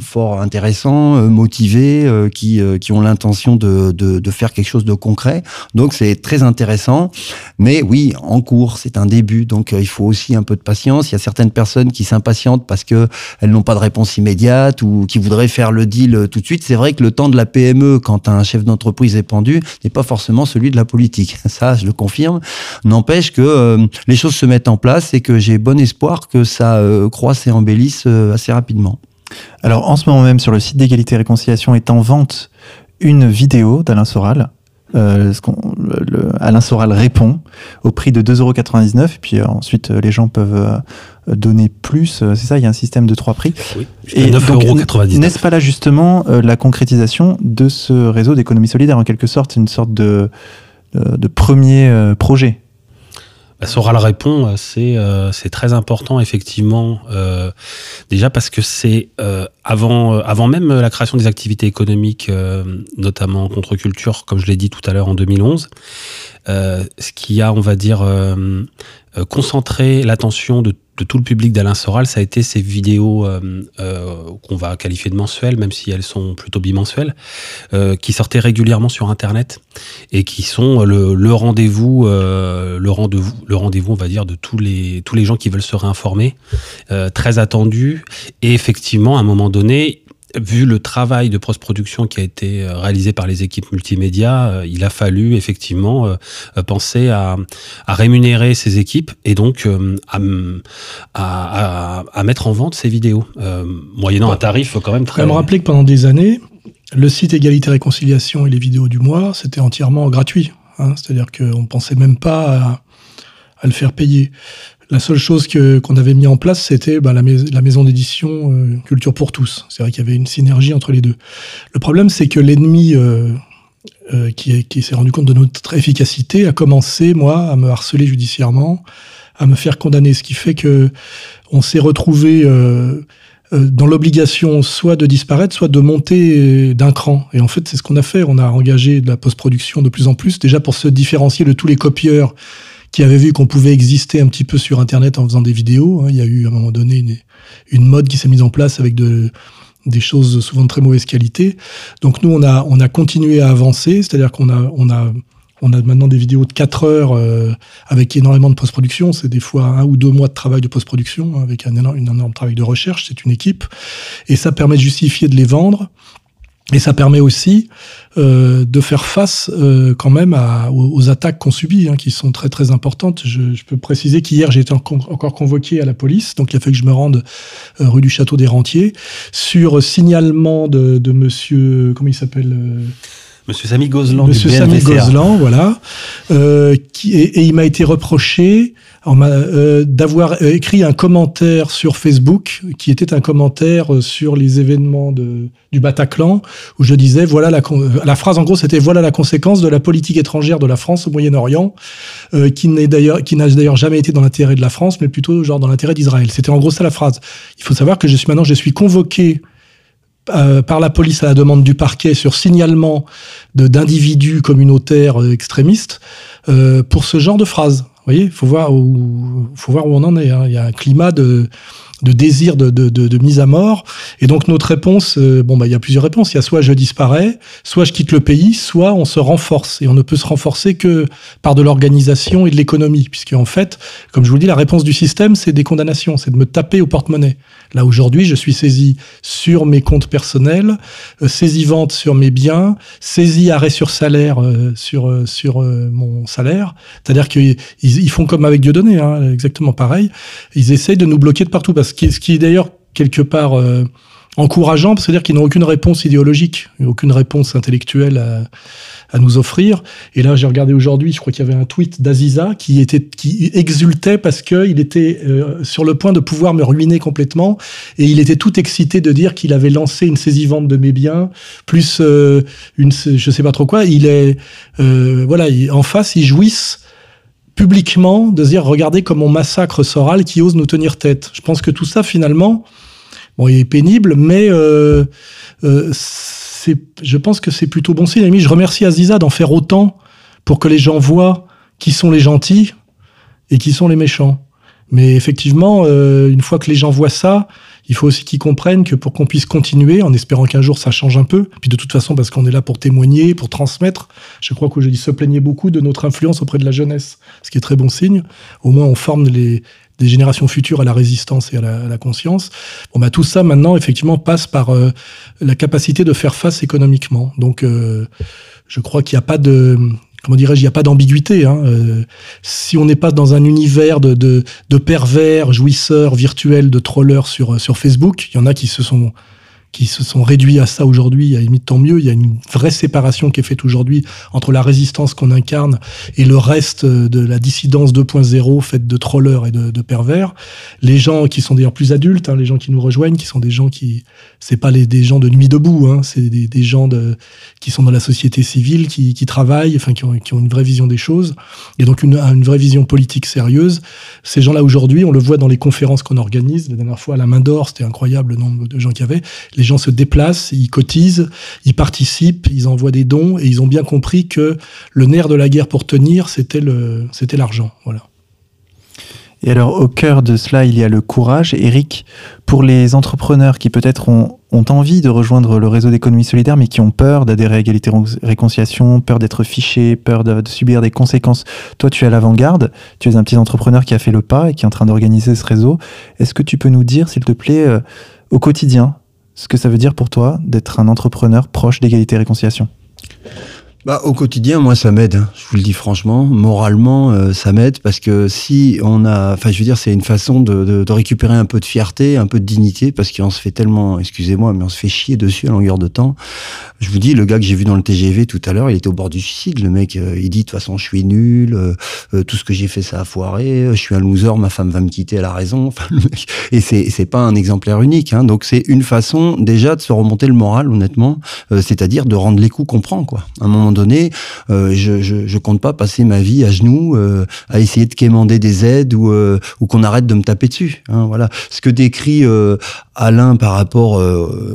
fort intéressants, motivés, qui, qui ont l'intention de, de, de, faire quelque chose de concret. Donc c'est très intéressant. Mais oui, en cours, c'est un début, donc il faut aussi un peu de patience. Il y a certaines personnes qui s'impatientent parce que elles n'ont pas de réponse immédiate ou qui voudraient faire le deal tout de suite. C'est vrai que le temps de la PME, quand un chef d'entreprise est pendu n'est pas forcément celui de la politique. (laughs) Ça, je le confirme. N'empêche que euh, les choses se mettent en place et que j'ai bon espoir que ça euh, croisse et embellisse euh, assez rapidement. Alors, en ce moment même, sur le site d'égalité et réconciliation est en vente une vidéo d'Alain Soral. Alain Soral répond au prix de 2,99€. Et puis ensuite, les gens peuvent donner plus. C'est ça, il y a un système de trois prix. Oui, et 9,99€. N'est-ce pas là justement euh, la concrétisation de ce réseau d'économie solidaire En quelque sorte, une sorte de, de, de premier euh, projet? Bah, Soral répond, c'est euh, très important effectivement. Euh, déjà parce que c'est euh, avant avant même la création des activités économiques, notamment contre-culture, comme je l'ai dit tout à l'heure en 2011, ce qui a, on va dire, concentré l'attention de de tout le public d'Alain Soral, ça a été ces vidéos euh, euh, qu'on va qualifier de mensuelles, même si elles sont plutôt bimensuelles, euh, qui sortaient régulièrement sur Internet et qui sont le, le rendez-vous, euh, le rendez-vous, le rendez-vous, on va dire, de tous les tous les gens qui veulent se réinformer, très attendu. Et effectivement, à un moment donné, vu le travail de post-production qui a été euh, réalisé par les équipes multimédia, euh, il a fallu effectivement euh, penser à, à, rémunérer ces équipes et donc à, à, à mettre en vente ces vidéos, moyennant un tarif quand même très... Je me rappeler que pendant des années, le site Égalité Réconciliation et les vidéos du mois, c'était entièrement gratuit. Hein, C'est-à-dire qu'on ne pensait même pas à le faire payer. La seule chose que qu'on avait mis en place, c'était bah, la, la, maison d'édition euh, Culture pour tous. C'est vrai qu'il y avait une synergie entre les deux. Le problème, c'est que l'ennemi euh, euh, qui, qui s'est rendu compte de notre efficacité a commencé, moi, à me harceler judiciairement, à me faire condamner, ce qui fait que on s'est retrouvé euh, euh, dans l'obligation soit de disparaître, soit de monter d'un cran. Et en fait, c'est ce qu'on a fait. On a engagé de la post-production de plus en plus, déjà pour se différencier de tous les copieurs qui avaient vu qu'on pouvait exister un petit peu sur Internet en faisant des vidéos. Hein. Il y a eu à un moment donné une, une mode qui s'est mise en place avec de, des choses souvent de très mauvaise qualité. Donc nous, on a, on a continué à avancer, c'est-à-dire qu'on a, on a, on a maintenant des vidéos de 4 heures euh, avec énormément de post-production. C'est des fois un ou deux mois de travail de post-production hein, avec un énorme, un énorme travail de recherche. C'est une équipe. Et ça permet de justifier de les vendre. Et ça permet aussi euh, de faire face euh, quand même à, aux, attaques qu'on subit, hein, qui sont très très importantes. Je, je peux préciser qu'hier j'ai été encore convoqué à la police, donc il a fallu que je me rende euh, rue du Château des Rentiers sur signalement de, de Monsieur, comment il s'appelle euh, Monsieur Samy Gozlan. Monsieur Samy Gozlan, voilà. Euh, qui, et, et, il m'a été reproché euh, d'avoir écrit un commentaire sur Facebook qui était un commentaire euh, sur les événements de, du Bataclan où je disais voilà la, la phrase en gros c'était voilà la conséquence de la politique étrangère de la France au Moyen-Orient euh, qui n'est d'ailleurs qui n'a d'ailleurs jamais été dans l'intérêt de la France mais plutôt genre dans l'intérêt d'Israël. C'était en gros ça la phrase. Il faut savoir que je suis maintenant je suis convoqué euh, par la police à la demande du parquet sur signalement d'individus communautaires euh, extrémistes euh, pour ce genre de phrase. Vous voyez, faut voir où, faut voir où on en est. Hein. Il y a un climat de, de désir de, de, de, de, mise à mort. Et donc notre réponse, euh, bon bah il y a plusieurs réponses. Il y a soit je disparais, soit je quitte le pays, soit on se renforce. Et on ne peut se renforcer que par de l'organisation et de l'économie, puisque en fait, comme je vous le dis, la réponse du système, c'est des condamnations, c'est de me taper au porte-monnaie. Là aujourd'hui, je suis saisi sur mes comptes personnels, euh, saisi vente sur mes biens, saisi arrêt sur salaire euh, sur euh, sur euh, mon salaire. C'est-à-dire qu'ils ils font comme avec Dieudonné, hein, exactement pareil. Ils essayent de nous bloquer de partout parce que ce qui est d'ailleurs quelque part encourageant, c'est-à-dire qu'ils n'ont aucune réponse idéologique, aucune réponse intellectuelle à, à nous offrir. Et là, j'ai regardé aujourd'hui, je crois qu'il y avait un tweet d'Aziza qui était qui exultait parce que il était euh, sur le point de pouvoir me ruiner complètement, et il était tout excité de dire qu'il avait lancé une saisie vente de mes biens, plus euh, une, je sais pas trop quoi. Il est, euh, voilà, il, en face, ils jouissent publiquement de dire regardez comme on massacre Soral qui ose nous tenir tête. Je pense que tout ça finalement, bon, il est pénible, mais euh, euh, c'est, je pense que c'est plutôt bon signe. Je remercie Aziza d'en faire autant pour que les gens voient qui sont les gentils et qui sont les méchants. Mais effectivement, euh, une fois que les gens voient ça, il faut aussi qu'ils comprennent que pour qu'on puisse continuer, en espérant qu'un jour ça change un peu, puis de toute façon parce qu'on est là pour témoigner, pour transmettre, je crois qu'aujourd'hui se plaignait beaucoup de notre influence auprès de la jeunesse, ce qui est très bon signe. Au moins on forme les, des générations futures à la résistance et à la, à la conscience. Bon, bah, tout ça maintenant effectivement passe par euh, la capacité de faire face économiquement. Donc euh, je crois qu'il n'y a pas de comment dirais-je, il n'y a pas d'ambiguïté. Hein. Euh, si on n'est pas dans un univers de, de, de, pervers, jouisseurs virtuels, de trollers sur, sur Facebook, il y en a qui se sont qui se sont réduits à ça aujourd'hui, à la limite tant mieux. Il y a une vraie séparation qui est faite aujourd'hui entre la résistance qu'on incarne et le reste de la dissidence 2.0 faite de trollers et de, pervers. Les gens qui sont d'ailleurs plus adultes, hein, les gens qui nous rejoignent, qui sont des gens qui, c'est pas les, des gens de nuit debout, hein, c'est des, gens de, qui sont dans la société civile, qui, travaillent, enfin qui ont, qui ont, une vraie vision des choses et donc une, une vraie vision politique sérieuse. Ces gens-là aujourd'hui, on le voit dans les conférences qu'on organise. La dernière fois à la main d'or, c'était incroyable le nombre de gens qu'il y avait. Les gens se déplacent, ils cotisent, ils participent, ils envoient des dons et ils ont bien compris que le nerf de la guerre pour tenir, c'était l'argent. Et alors, au cœur de cela, il y a le courage. Eric, pour les entrepreneurs qui peut-être ont, envie de rejoindre le réseau d'économie solidaire, mais qui ont peur d'adhérer à égalité réconciliation, peur d'être fichés, peur de, de, subir des conséquences, toi, tu es à l'avant-garde, tu es un petit entrepreneur qui a fait le pas et qui est en train d'organiser ce réseau. Est-ce que tu peux nous dire, s'il te plaît, euh, au quotidien, ce que ça veut dire pour toi d'être un entrepreneur proche d'égalité et réconciliation? Bah, au quotidien, moi, ça m'aide. hein. Je vous le dis franchement, moralement, euh, ça m'aide parce que si on a, enfin, je veux dire, c'est une façon de, de, de récupérer un peu de fierté, un peu de dignité, parce qu'on se fait tellement, excusez-moi, mais on se fait chier dessus à longueur de temps. Je vous dis, le gars que j'ai vu dans le TGV tout à l'heure, il était au bord du suicide. Le mec, euh, il dit de toute façon, je suis nul, euh, euh, tout ce que j'ai fait, ça a foiré, je suis un loser, ma femme va me quitter, elle a raison. (laughs) Et c'est c'est pas un exemplaire unique. Hein. Donc c'est une façon déjà de se remonter le moral, honnêtement, euh, c'est-à-dire de rendre les coups qu'on prend. Quoi. À un moment donné, euh, je, je, je compte pas passer ma vie à genoux euh, à essayer de quémander des aides ou, euh, ou qu'on arrête de me taper dessus. Hein, voilà. Ce que décrit Alain par rapport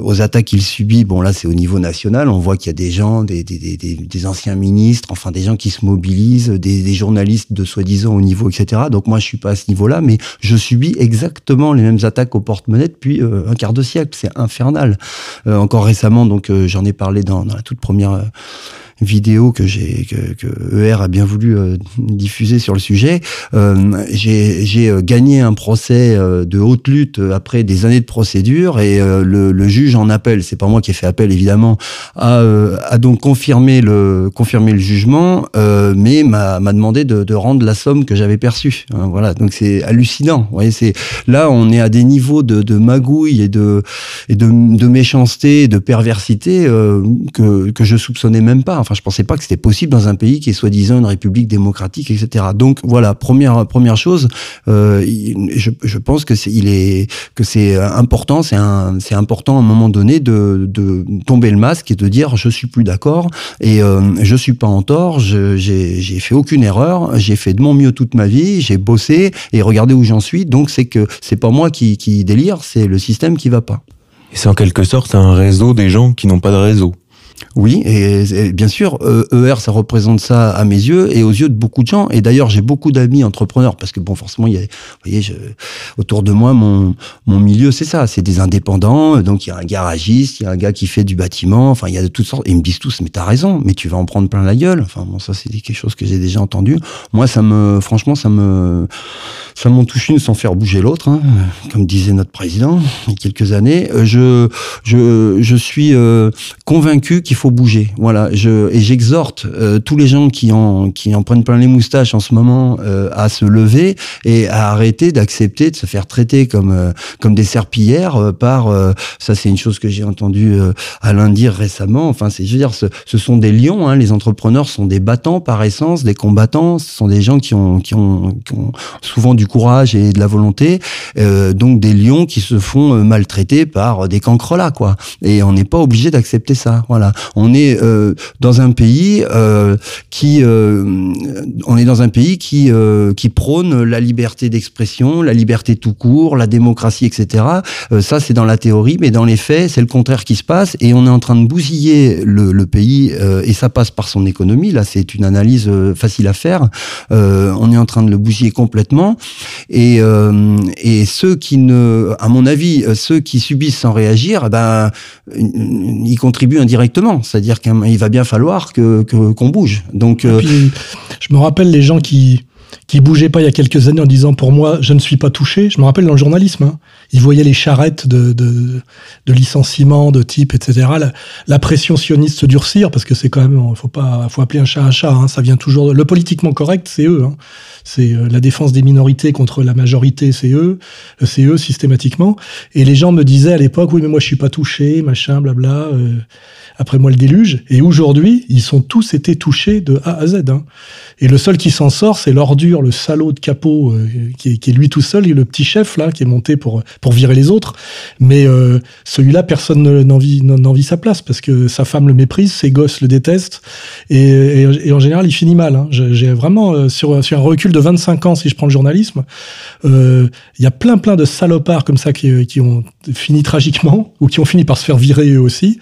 aux attaques qu'il subit, bon là c'est au niveau national, on voit qu'il y a des gens, des, des, des, des- anciens ministres, enfin des gens qui se mobilisent, des, journalistes de soi-disant haut niveau, etc. Donc moi je suis pas à ce niveau-là, mais je subis exactement les mêmes attaques au porte-monnaie depuis un quart de siècle. C'est infernal. Encore récemment, donc j'en ai parlé dans, dans la toute première vidéo que j'ai que, que ER a bien voulu euh, diffuser sur le sujet. Euh, j'ai euh, gagné un procès euh, de haute lutte euh, après des années de procédure et le, le juge en appel, c'est pas moi qui ai fait appel évidemment, a, a donc confirmé le confirmé le jugement, mais m'a m'a demandé de, de rendre la somme que j'avais perçue. Hein, voilà, donc c'est hallucinant. Vous voyez, c'est là on est à des niveaux de, de magouille et de et de, méchanceté, et de perversité que que je soupçonnais même pas. Je pensais pas que c'était possible dans un pays qui est soi-disant une république démocratique, etc. Donc voilà, première première chose, euh, je, je pense que c'est il est que c'est important, c'est c'est important à un moment donné de de tomber le masque et de dire je suis plus d'accord et euh, je suis pas en tort, j'ai fait aucune erreur, j'ai fait de mon mieux toute ma vie, j'ai bossé et regardez où j'en suis. Donc c'est que c'est pas moi qui qui délire, c'est le système qui va pas. Et c'est en quelque sorte un réseau des gens qui n'ont pas de réseau. Oui, et, bien sûr, euh, ER, ça représente ça à mes yeux et aux yeux de beaucoup de gens. Et d'ailleurs, j'ai beaucoup d'amis entrepreneurs parce que bon, forcément, il y a, vous voyez, autour de moi, mon, mon milieu, c'est ça, c'est des indépendants. Donc, il y a un garagiste, il y a un gars qui fait du bâtiment. Enfin, il y a de toutes sortes. Et ils me disent tous, mais t'as raison, mais tu vas en prendre plein la gueule. Enfin, bon, ça, c'est quelque chose que j'ai déjà entendu. Moi, ça me, franchement, ça me, ça m'en touche une sans faire bouger l'autre, hein, comme disait notre président il y a quelques années. Euh, Je, je, je suis euh, convaincu qu'il faut bouger. Voilà, je, et j'exhorte euh, tous les gens qui en, qui en prennent plein les moustaches en ce moment euh, à se lever et à arrêter d'accepter de se faire traiter comme, euh, comme des serpillères euh, par. euh, ça, c'est une chose que j'ai entendu euh, Alain dire récemment. Enfin, c'est, je veux dire, ce, ce sont des lions. Hein, les entrepreneurs sont des battants par essence, des combattants. Ce sont des gens qui ont, qui ont, qui ont souvent du courage et de la volonté. Euh, donc des lions qui se font euh, maltraiter par des cancrelats, quoi. Et on n'est pas obligé d'accepter ça. Voilà. On est euh, dans un pays euh, qui, euh, on est dans un pays qui euh, qui prône la liberté d'expression, la liberté tout court, la démocratie, etc. Euh, ça, c'est dans la théorie, mais dans les faits, c'est le contraire qui se passe. Et on est en train de bousiller le, le pays, euh, et ça passe par son économie. Là, c'est une analyse euh, facile à faire. Euh, on est en train de le bousiller complètement. Et, euh, et ceux qui ne, à mon avis, euh, ceux qui subissent sans réagir, eh ben, ils contribuent indirectement. C'est-à-dire qu'il va bien falloir que qu'on bouge. Donc, euh, puis, je me rappelle les gens qui qui bougeaient pas il y a quelques années en disant pour moi je ne suis pas touché. Je me rappelle dans le journalisme, hein, ils voyaient les charrettes de, de, de licenciement, de type, etc. La, la pression sioniste se durcir parce que c'est quand même, faut pas, faut appeler un chat un chat. Hein, ça vient toujours. Le politiquement correct, c'est eux. Hein. C'est euh, la défense des minorités contre la majorité, c'est eux, c'est eux systématiquement. Et les gens me disaient à l'époque, oui mais moi je suis pas touché, machin, blabla. euh, après moi le déluge. Et aujourd'hui, ils sont tous été touchés de A à Z. Hein. Et le seul qui s'en sort, c'est l'ordure, le salaud de capot, euh, qui, est, qui est lui tout seul, et le petit chef là, qui est monté pour pour virer les autres. Mais euh, celui-là, personne ne- n'en vit, n'en n'en vit sa place parce que sa femme le méprise, ses gosses le détestent, et, et- et en général, il finit mal. Hein. J'ai vraiment euh, sur sur un recul de 25 ans, si je prends le journalisme, euh, il y a plein plein de salopards comme ça qui, qui ont fini tragiquement ou qui ont fini par se faire virer eux aussi.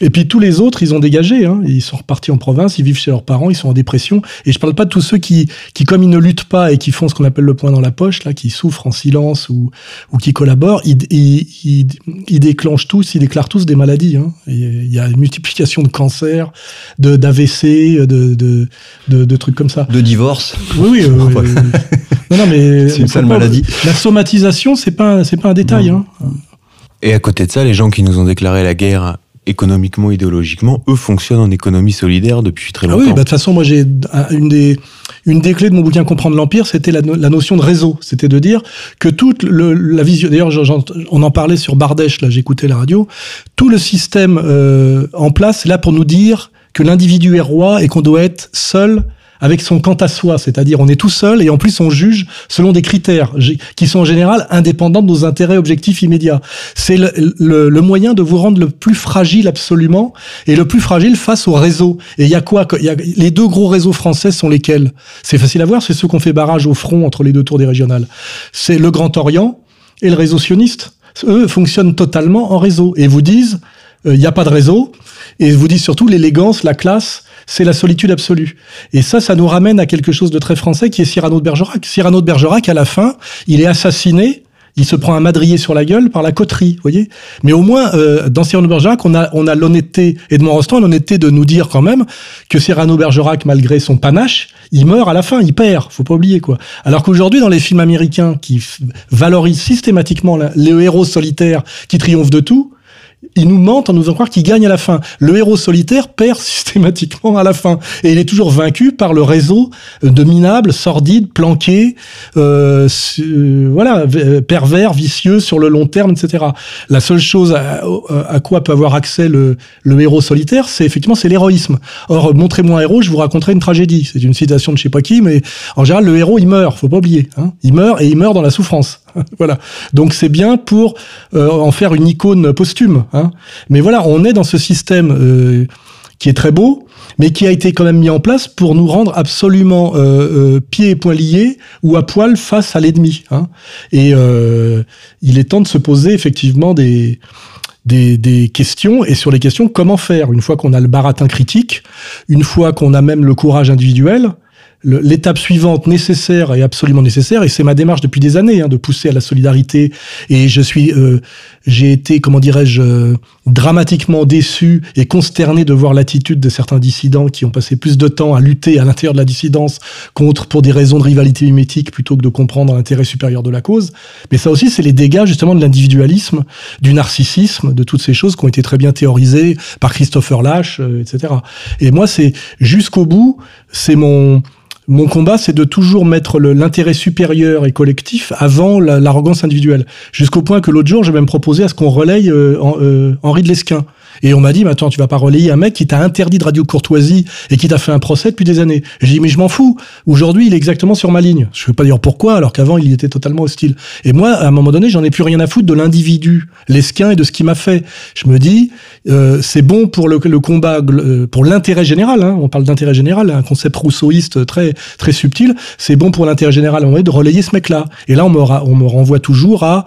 Et puis tous les autres, ils ont dégagé. Hein. Ils sont repartis en province, ils vivent chez leurs parents, ils sont en dépression. Et je parle pas de tous ceux qui, qui comme ils ne luttent pas et qui font ce qu'on appelle le point dans la poche, là, qui souffrent en silence ou, ou qui collaborent, ils, ils, ils, ils déclenchent tous, ils déclarent tous des maladies. Hein. Il y a une multiplication de cancers, de d'AVC, de, de, de, de trucs comme ça. de divorce. Oui, oui. euh, Ouais. (laughs) non, non, mais C'est une sale maladie. La somatisation, c'est pas, c'est pas un détail. Hein. Et à côté de ça, les gens qui nous ont déclaré la guerre économiquement, idéologiquement, eux fonctionnent en économie solidaire depuis très Ah longtemps. oui, bah, de toute façon, moi, j'ai un- une des, une des clés de mon bouquin Comprendre l'Empire, c'était la, no- la notion de réseau. C'était de dire que toute la vision, d'ailleurs, on en parlait sur Bardèche, là, j'écoutais la radio, tout le système euh, en place est là pour nous dire que l'individu est roi et qu'on doit être seul avec son quant à soi, c'est-à-dire on est tout seul et en plus on juge selon des critères qui sont en général indépendants de nos intérêts objectifs immédiats. C'est le, moyen de vous rendre le plus fragile absolument et le plus fragile face au réseau. Et il y a quoi Les deux gros réseaux français sont lesquels? C'est facile à voir, c'est ceux qu'on fait barrage au front entre les deux tours des régionales. C'est le Grand Orient et le réseau sioniste. Eux fonctionnent totalement en réseau et vous disent euh, il n'y a pas de réseau et vous disent surtout l'élégance, la classe, c'est la solitude absolue. Et ça, ça nous ramène à quelque chose de très français qui est Cyrano de Bergerac. Cyrano de Bergerac, à la fin, il est assassiné. Il se prend un madrier sur la gueule par la coterie, vous voyez. Mais au moins, euh, dans Cyrano de Bergerac, on a, on a l'honnêteté, Edmond Rostand, l'honnêteté de nous dire quand même que Cyrano de Bergerac, malgré son panache, il meurt à la fin, il perd, faut pas oublier quoi. Alors qu'aujourd'hui, dans les films américains qui valorisent systématiquement la- le héros solitaire qui triomphe de tout, ils nous mentent en nous faisant croire qu'il gagne à la fin. Le héros solitaire perd (laughs) systématiquement à la fin. Et il est toujours vaincu par le réseau de minables, sordides, planqués, euh, euh, voilà, v- pervers, vicieux sur le long terme, etc. La seule chose à, à quoi peut avoir accès le, le héros solitaire, c'est effectivement c'est l'héroïsme. Or, montrez-moi un héros, je vous raconterai une tragédie. C'est une citation de je sais pas qui, mais en général, le héros, il meurt, faut pas oublier. Hein. Il meurt et il meurt dans la souffrance. (laughs) voilà. Donc c'est bien pour euh, en faire une icône posthume. Hein. Mais voilà, on est dans ce système euh, qui est très beau, mais qui a été quand même mis en place pour nous rendre absolument euh, euh, pieds et poings liés ou à poil face à l'ennemi. Hein. Et euh, il est temps de se poser effectivement des, des, des questions, et sur les questions, comment faire? Une fois qu'on a le baratin critique, une fois qu'on a même le courage individuel, l'étape suivante nécessaire et absolument nécessaire, et c'est ma démarche depuis des années, hein, de pousser à la solidarité. Et je suis, euh, j'ai été, comment dirais-je, euh, dramatiquement déçu et consterné de voir l'attitude de certains dissidents qui ont passé plus de temps à lutter à l'intérieur de la dissidence contre pour des raisons de rivalité mimétique plutôt que de comprendre l'intérêt supérieur de la cause. Mais ça aussi, c'est les dégâts justement de l'individualisme, du narcissisme, de toutes ces choses qui ont été très bien théorisées par Christopher Lash, euh, etc. Et moi, c'est jusqu'au bout, c'est mon mon combat, c'est de toujours mettre l'intérêt supérieur et collectif avant la- l'arrogance individuelle. Jusqu'au point que l'autre jour, j'ai même proposé à ce qu'on relaye euh, en- euh, Henri de Lesquin. Et on m'a dit, mais attends, tu vas pas relayer un mec qui t'a interdit de radio courtoisie et qui t'a fait un procès depuis des années. J'ai dit, mais je m'en fous. Aujourd'hui, il est exactement sur ma ligne. Je ne veux pas dire pourquoi, alors qu'avant, il était totalement hostile. Et moi, à un moment donné, j'en ai plus rien à foutre de l'individu, Lesquin et de ce qu'il m'a fait. Je me dis, euh, c'est bon pour le, combat, euh, pour l'intérêt général. Hein, on parle d'intérêt général, un concept rousseauiste très très subtil. C'est bon pour l'intérêt général, on de relayer ce mec-là. Et là, on me, renvoie toujours à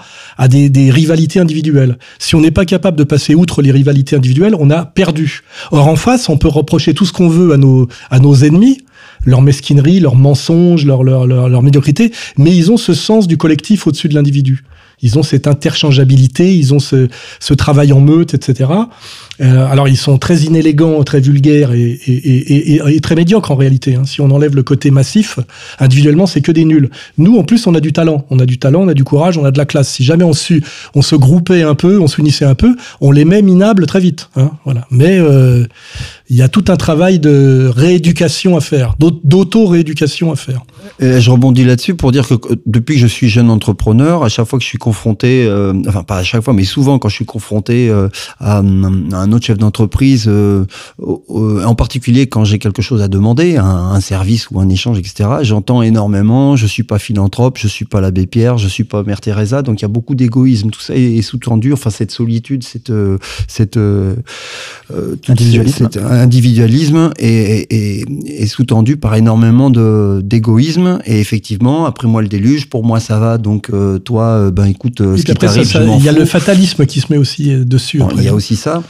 des, des rivalités individuelles. Si on n'est pas capable de passer outre les rivalités on a perdu. Or, en face, on peut reprocher tout ce qu'on veut à nos à nos ennemis leur mesquinerie, leurs mensonges, leur, leur, leur, leur médiocrité, mais ils ont ce sens du collectif au-dessus de l'individu. Ils ont cette interchangeabilité, ils ont ce, ce travail en meute, etc. Euh, alors ils sont très inélégants, très vulgaires et, très médiocres en réalité. Hein. Si on enlève le côté massif, individuellement c'est que des nuls. Nous en plus on a du talent, on a du talent, on a du courage, on a de la classe. Si jamais on, su, on se groupait un peu, on s'unissait un peu, on les met minables très vite. Hein. Voilà. Mais euh, il y a tout un travail de rééducation à faire, d'auto-rééducation à faire. Et je rebondis là-dessus pour dire que depuis que je suis jeune entrepreneur, à chaque fois que je suis confronté, euh, enfin pas à chaque fois, mais souvent quand je suis confronté à, à un autre chef d'entreprise, euh, euh, en particulier quand j'ai quelque chose à demander, un, un, service ou un échange, etc., j'entends énormément, je suis pas philanthrope, je suis pas l'abbé Pierre, je suis pas Mère Teresa, donc il y a beaucoup d'égoïsme, tout ça est, est sous-tendu, enfin cette solitude, cette, euh, cette, euh, individualisme, cet individualisme est, est, est sous-tendu par énormément d'égoïsme et effectivement après moi le déluge pour moi ça va donc euh, toi ben écoute ce qui t'arrive il y a le fatalisme qui se met aussi euh, dessus il y a aussi ça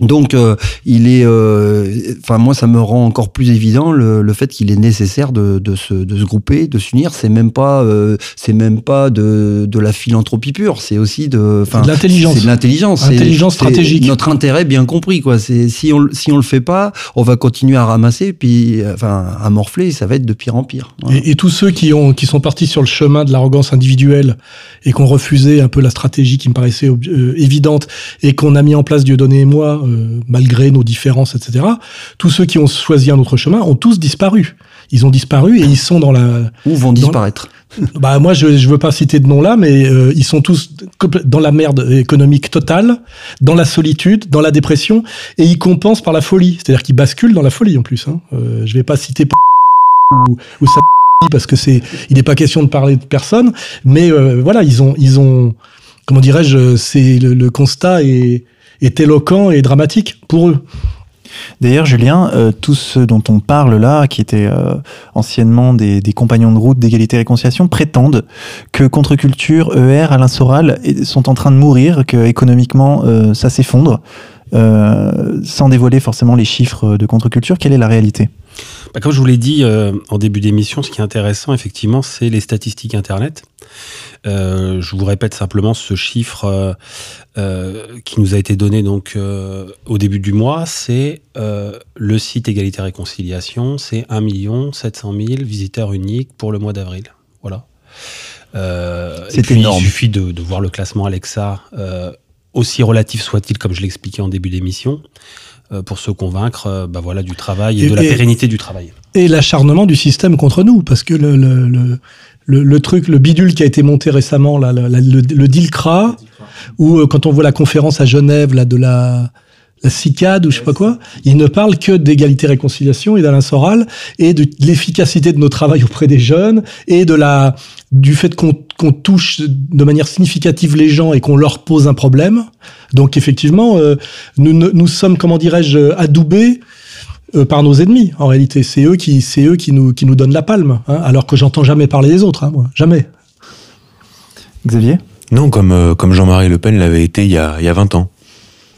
donc, euh, il est, enfin euh, moi, ça me rend encore plus évident le, le fait qu'il est nécessaire de, de, se, de se grouper, de s'unir. C'est même pas, euh, c'est même pas de, de la philanthropie pure. C'est aussi de, enfin, l'intelligence. C'est de l'intelligence. Intelligence stratégique. Notre intérêt bien compris, quoi. C'est si on si on le fait pas, on va continuer à ramasser, puis enfin à morfler. Ça va être de pire en pire. Voilà. Et, et, tous ceux qui ont qui sont partis sur le chemin de l'arrogance individuelle et qui ont refusé un peu la stratégie qui me paraissait euh, évidente et qu'on a mis en place Dieudonné et moi euh, malgré nos différences, etc. Tous ceux qui ont choisi un autre chemin ont tous disparu. Ils ont disparu et ils sont dans la. Où vont disparaître? Bah moi, je je veux pas citer de nom là, mais euh, ils sont tous dans la merde économique totale, dans la solitude, dans la dépression, et ils compensent par la folie. C'est-à-dire qu'ils basculent dans la folie en plus. Hein. Euh, je vais pas citer ou, ou ça parce que c'est, il n'est pas question de parler de personne, mais euh, voilà, ils ont, ils ont, comment dirais-je, c'est le, le constat est, est éloquent et dramatique pour eux. D'ailleurs, Julien, euh, tous ceux dont on parle là, qui étaient euh, anciennement des, compagnons de route d'égalité et réconciliation, prétendent que Contre-Culture, ER, Alain Soral sont en train de mourir, que économiquement euh, ça s'effondre, sans dévoiler forcément les chiffres de Contre-Culture. Quelle est la réalité? Bah, comme je vous l'ai dit euh, en début d'émission, ce qui est intéressant, effectivement, c'est les statistiques Internet. Euh, je vous répète simplement ce chiffre euh, qui nous a été donné donc au début du mois. C'est le site Égalité Réconciliation, c'est 1 700 000 visiteurs uniques pour le mois d'avril. Voilà. C'est énorme. Il suffit de, de voir le classement Alexa, aussi relatif soit-il, comme je l'expliquais en début d'émission, euh, pour se convaincre euh, bah voilà, du travail et, Et- de la et- pérennité du travail. et l'acharnement du système contre nous, parce que le, le, le, le, le truc, le bidule qui a été monté récemment, là, le, le, le DILCRA, ou euh, quand on voit la conférence à Genève là, de la, la CICAD ou je sais pas quoi, il ne parle que d'égalité-réconciliation et d'Alain Soral et de l'efficacité de nos travail auprès des jeunes et de la du fait qu'on touche de manière significative les gens et qu'on leur pose un problème. Donc effectivement, euh, nous, nous nous sommes, comment dirais-je, adoubés euh, par nos ennemis. En réalité, c'est eux qui, c'est eux qui nous, qui nous donnent la palme. hein, alors que j'entends jamais parler des autres, hein, moi, jamais. Xavier? Non, comme, euh, comme Jean-Marie Le Pen l'avait été il y a, il y a 20 ans.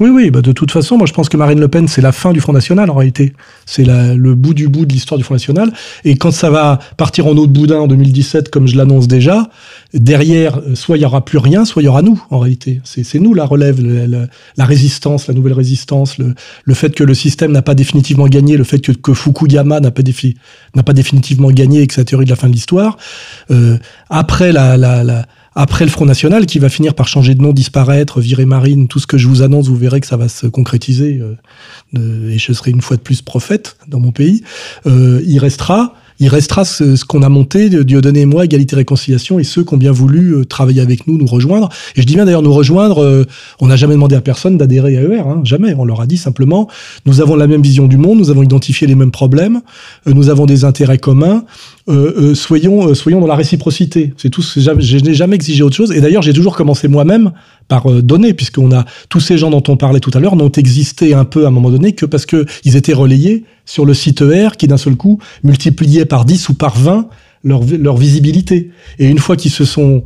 Oui, oui, bah de toute façon, moi je pense que Marine Le Pen, c'est la fin du Front National en réalité. C'est le bout du bout de l'histoire du Front National. Et quand ça va partir en eau de boudin en 2017, comme je l'annonce déjà, derrière, euh, soit il y aura plus rien, soit il y aura nous en réalité. C'est nous la relève, la résistance, la nouvelle résistance, le, le fait que le système n'a pas définitivement gagné, le fait que, que Fukuyama n'a pas, défi- pas définitivement gagné que sa théorie de la fin de l'histoire. Euh, après la, la, la après le Front National, qui va finir par changer de nom, disparaître, virer Marine, tout ce que je vous annonce, vous verrez que ça va se concrétiser, euh, et je serai une fois de plus prophète dans mon pays, euh, il restera... Il restera ce, qu'on a monté, Dieudonné et moi, Égalité Réconciliation, et ceux qui ont bien voulu euh, travailler avec nous, nous rejoindre. Et je dis bien d'ailleurs nous rejoindre, euh, on n'a jamais demandé à personne d'adhérer à ER, jamais. On leur a dit simplement, nous avons la même vision du monde, nous avons identifié les mêmes problèmes, euh, nous avons des intérêts communs, soyons, soyons dans la réciprocité. C'est tout. Je n'ai jamais exigé autre chose. Et d'ailleurs, j'ai toujours commencé moi-même par euh, donner, puisqu'on a tous ces gens dont on parlait tout à l'heure n'ont existé un peu à un moment donné que parce que ils étaient relayés sur le site ER, qui d'un seul coup multipliait par 10 ou par 20 leur, leur visibilité. Et une fois qu'ils se sont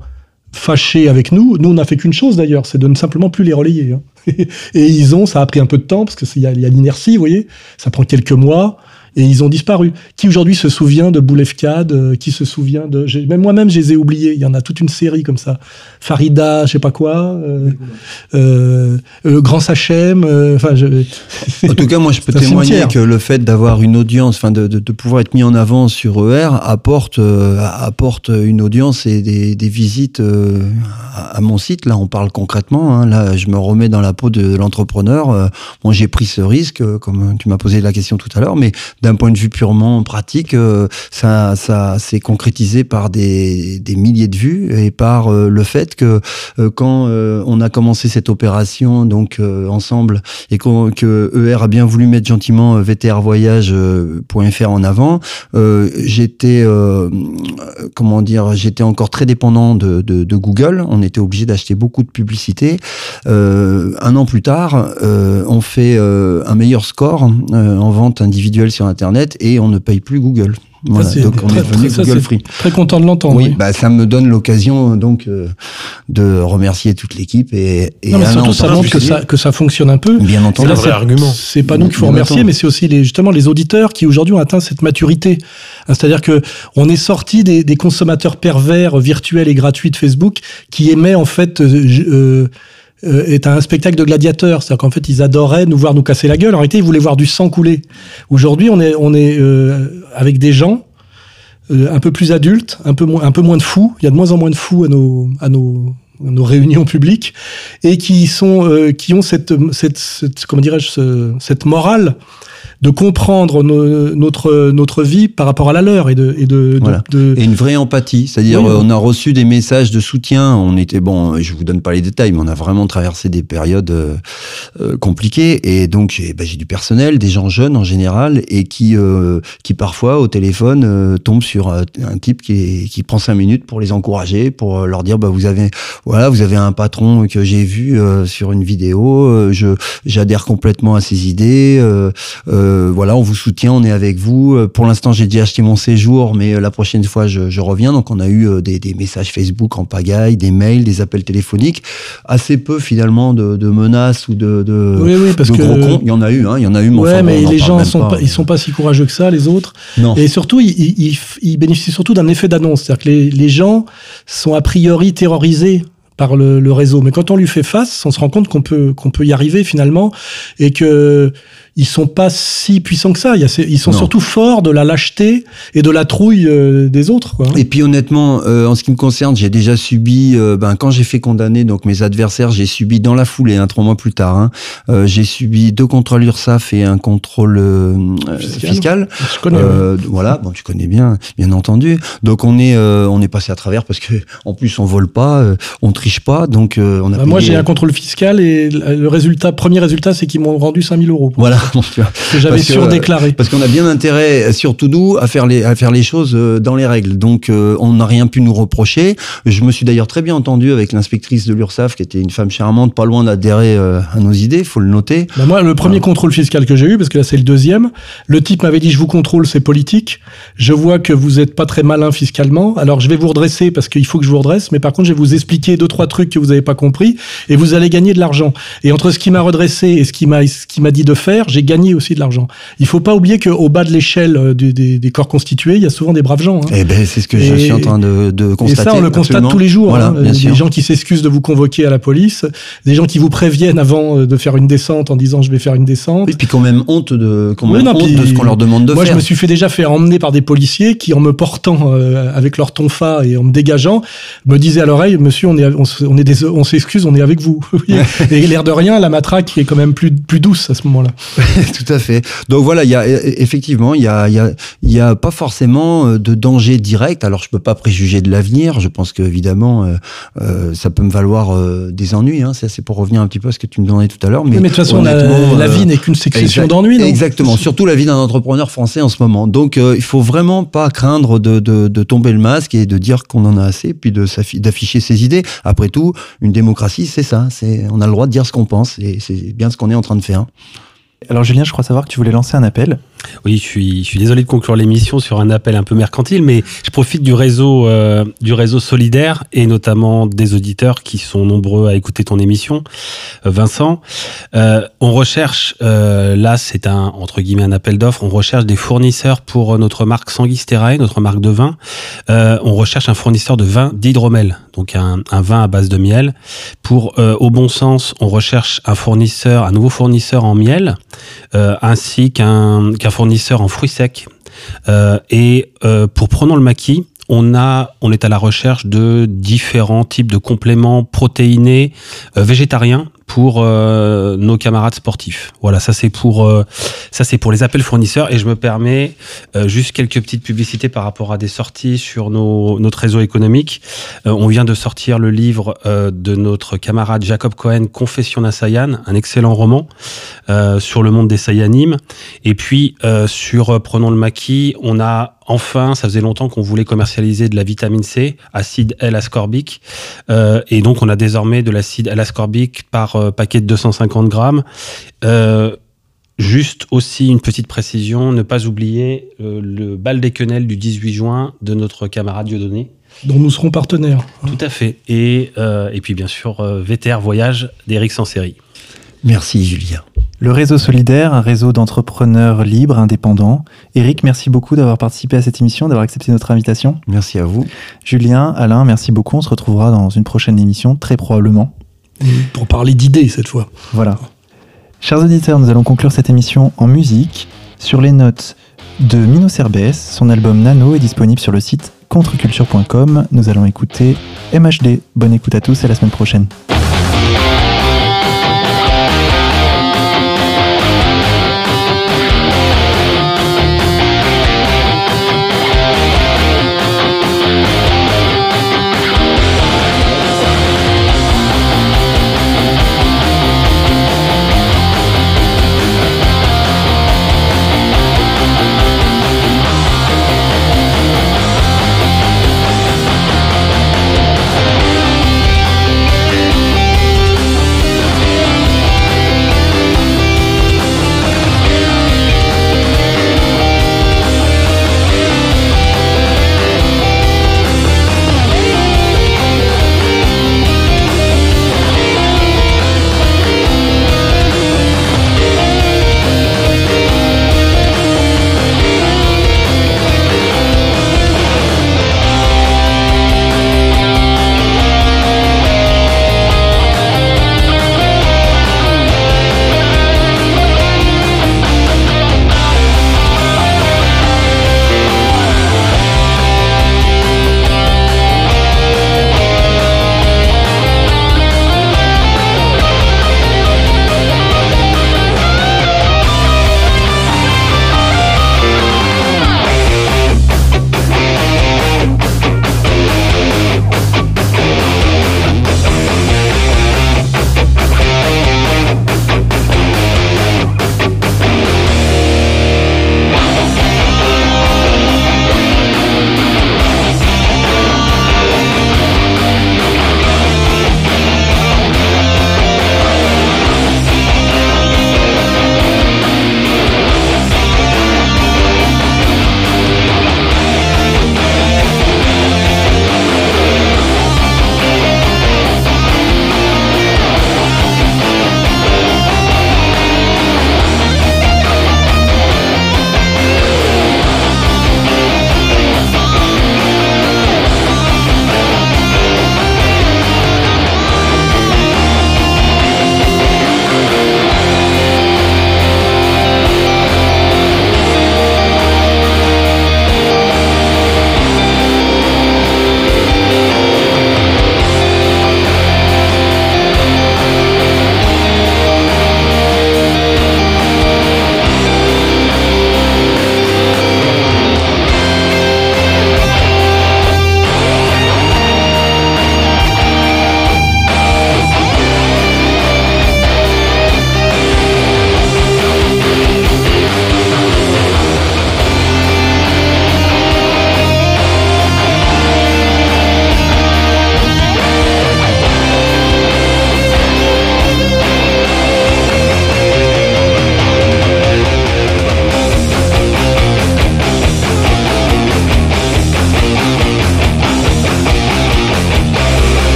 fâchés avec nous, nous on n'a fait qu'une chose d'ailleurs, c'est de ne simplement plus les relayer. hein. (laughs) Et ils ont, ça a pris un peu de temps parce que il y a, a l'inertie, vous voyez, ça prend quelques mois et ils ont disparu. Qui aujourd'hui se souvient de Boulevcad euh, Qui se souvient de Même moi-même, je les ai oubliés. Il y en a toute une série comme ça. Farida, je sais pas quoi. Euh, euh, Grand Sachem. euh, je. En tout cas, moi, je (laughs) peux témoigner cimetière. que le fait d'avoir une audience, enfin, de, de, de pouvoir être mis en avant sur ER apporte, apporte une audience et des, des visites à, à mon site. Là, on parle concrètement. hein. Là, je me remets dans la peau de l'entrepreneur. Bon, j'ai pris ce risque, comme tu m'as posé la question tout à l'heure, mais d'un point de vue purement pratique, euh, ça, s'est concrétisé par des, milliers de vues et par euh, le fait que euh, quand on a commencé cette opération, donc ensemble, et que ER a bien voulu mettre gentiment vtrvoyage.fr en avant, j'étais, comment dire, j'étais encore très dépendant de, Google. On était obligé d'acheter beaucoup de publicité. Un an plus tard, on fait un meilleur score en vente individuelle sur Internet et on ne paye plus Google. Voilà, donc on très- est devenu très- Google Free. Très content de l'entendre. Oui, oui. bah ça me donne l'occasion donc euh, de remercier toute l'équipe et, et non, mais Alain surtout, ça montre que ça, que ça fonctionne un peu. Bien entendu. c'est- argument. C'est pas nous qu'il faut remercier, mais c'est aussi les, justement les auditeurs qui aujourd'hui ont atteint cette maturité. Hein, C'est-à-dire que on est sorti des, des consommateurs pervers virtuels et gratuits de Facebook qui aimaient en fait euh, euh, euh, est un spectacle de gladiateurs. C'est-à-dire qu'en fait, ils adoraient nous voir nous casser la gueule. En réalité, ils voulaient voir du sang couler. Aujourd'hui, on est, on est euh, avec des gens euh, un peu plus adultes, un peu moins, un peu moins de fous. Il y a de moins en moins de fous à nos, à nos, nos réunions publiques et qui sont euh, qui ont cette, cette, cette comment dirais-je ce- cette morale de comprendre no- notre notre vie par rapport à la leur et de et de, de- Voilà. de- Et une vraie empathie, c'est-à-dire Oui, on a reçu des messages de soutien, on était bon, je vous donne pas les détails, mais on a vraiment traversé des périodes euh, euh, compliquées et donc j'ai bah, du personnel, des gens jeunes en général et qui euh, qui parfois au téléphone euh, tombent sur un type qui est- qui prend cinq minutes pour les encourager, pour leur dire bah vous avez voilà vous avez un patron que j'ai vu sur une vidéo, je j'adhère complètement à ses idées, euh, voilà, on vous soutient, on est avec vous. Euh, Pour l'instant, j'ai déjà acheté mon séjour, mais euh, la prochaine fois, je, je reviens. Donc, on a eu des, des messages Facebook en pagaille, des mails, des appels téléphoniques, assez peu finalement de, de menaces ou de, de, oui oui parce de que gros cons. Il y en a eu, hein, il y en a eu. Mais ouais enfin, mais les gens sont pas. pas, ils sont pas si courageux que ça les autres Non. Et surtout, ils, ils- ils- ils bénéficient surtout d'un effet d'annonce. C'est-à-dire que les, les gens sont a priori terrorisés par le, le réseau. Mais quand on lui fait face, on se rend compte qu'on peut, qu'on peut y arriver finalement et que ils sont pas si puissants que ça. Il y a ces- Ils sont Non. surtout forts de la lâcheté et de la trouille euh, des autres. Quoi. Et puis honnêtement, euh, en ce qui me concerne, j'ai déjà subi, euh, ben, quand j'ai fait condamner donc mes adversaires, j'ai subi dans la foulée, hein, trois mois plus tard, hein, euh, j'ai subi deux contrôles URSAF et un contrôle euh, Fiscal. fiscal. Je connais. ouais. Euh, voilà, bon, tu connais bien, bien entendu. Donc on est, euh, on est passé à travers parce que en plus on vole pas, euh, on triche pas, donc euh, on a. Bah, moi, payé- j'ai un contrôle fiscal et le résultat, premier résultat, c'est qu'ils m'ont rendu 5000 euros. Voilà, (laughs) tu vois. Que j'avais surdéclaré. Parce qu'on a bien intérêt, surtout nous, à faire les, à faire les choses euh, dans les règles. Donc, euh, on n'a rien pu nous reprocher. Je me suis d'ailleurs très bien entendu avec l'inspectrice de l'URSSAF, qui était une femme charmante, pas loin d'adhérer euh, à nos idées, faut le noter. Bah moi, le premier contrôle fiscal que j'ai eu, parce que là c'est le deuxième, le type m'avait dit je vous contrôle, c'est politique. Je vois que vous êtes pas très malin fiscalement, alors je vais vous redresser parce qu'il faut que je vous redresse, mais par contre je vais vous expliquer deux trois trucs que vous avez pas compris et vous allez gagner de l'argent. Et entre ce qui m'a redressé et ce qui m'a ce qui m'a dit de faire, j'ai gagné aussi de l'argent. Il faut pas oublier qu'au bas de l'échelle euh, des, des corps constitués, il y a souvent des braves gens. hein. Eh ben, c'est ce que je suis en train de, de Et constater. ça, on le constate absolument. tous les jours. Voilà, hein. bien des sûr. gens qui s'excusent de vous convoquer à la police, des gens qui vous préviennent avant euh, de faire une descente en disant je vais faire une descente. Et puis quand même honte de, quand Oui, même non, honte puis- de ce qu'on leur demande de Moi, faire. je me suis fait déjà faire emmener par des policiers qui, en me portant euh, avec leur tonfa et en me dégageant, me disaient à l'oreille, monsieur, on est, on, est des, on s'excuse, on est avec vous. (laughs) Et l'air de rien, la matraque est quand même plus, plus douce à ce moment-là. (laughs) Tout à fait. Donc voilà, il y a e- effectivement, il y a, il y a, il y a pas forcément euh, de danger direct. Alors je peux pas préjuger de l'avenir. Je pense que évidemment, euh, euh, ça peut me valoir euh, des ennuis. Hein. Ça, c'est pour revenir un petit peu à ce que tu me demandais tout à l'heure. Mais, Mais, de toute façon, la, euh, vie n'est qu'une succession exact- d'ennuis, non? Exactement. Surtout la vie d'un entrepreneur français en ce moment. Donc euh, il faut vraiment pas craindre de, de, de tomber le masque et de dire qu'on en a assez, puis de d'afficher ses idées. Après tout, une démocratie, c'est ça. C'est on a le droit de dire ce qu'on pense et c'est bien ce qu'on est en train de faire. Alors Julien, je crois savoir que tu voulais lancer un appel. Oui, je suis, je suis désolé de conclure l'émission sur un appel un peu mercantile, mais je profite du réseau, euh, du réseau solidaire et notamment des auditeurs qui sont nombreux à écouter ton émission. Euh, Vincent, euh, on recherche, là c'est un entre guillemets un appel d'offres, on recherche des fournisseurs pour notre marque Sanguisterae, notre marque de vin. On recherche un fournisseur de vin d'hydromel, donc un, un vin à base de miel. Pour au bon sens, on recherche un fournisseur, un nouveau fournisseur en miel, ainsi qu'un fournisseur en fruits secs. Euh, et euh, pour Prenons le maquis, on, a, on est à la recherche de différents types de compléments protéinés euh, végétariens pour euh, nos camarades sportifs. Voilà, ça c'est pour euh, ça c'est pour les appels fournisseurs et je me permets euh, juste quelques petites publicités par rapport à des sorties sur nos, notre réseau économique. Euh, on vient de sortir le livre euh, de notre camarade Jacob Cohen, Confession d'un Saiyan, un excellent roman euh, sur le monde des Saiyanimes. Et puis sur Prenons le maquis, on a enfin, ça faisait longtemps qu'on voulait commercialiser de la vitamine C, acide L-ascorbique, euh, et donc on a désormais de l'acide L-ascorbique par euh, paquet de 250 grammes. Euh, Juste aussi une petite précision, ne pas oublier euh, le bal des quenelles du 18 juin de notre camarade Dieudonné. dont nous serons partenaires. Tout à fait. Et, euh, et puis bien sûr, euh, VTR Voyage d'Éric Sanséry. Merci Julien. Le réseau solidaire, un réseau d'entrepreneurs libres, indépendants. Eric, merci beaucoup d'avoir participé à cette émission, d'avoir accepté notre invitation. Merci à vous. Julien, Alain, merci beaucoup. On se retrouvera dans une prochaine émission, très probablement. Pour parler d'idées cette fois. Voilà. Chers auditeurs, nous allons conclure cette émission en musique sur les notes de Mino Cerbès. Son album Nano est disponible sur le site contreculture.com. Nous allons écouter MHD. Bonne écoute à tous et à la semaine prochaine.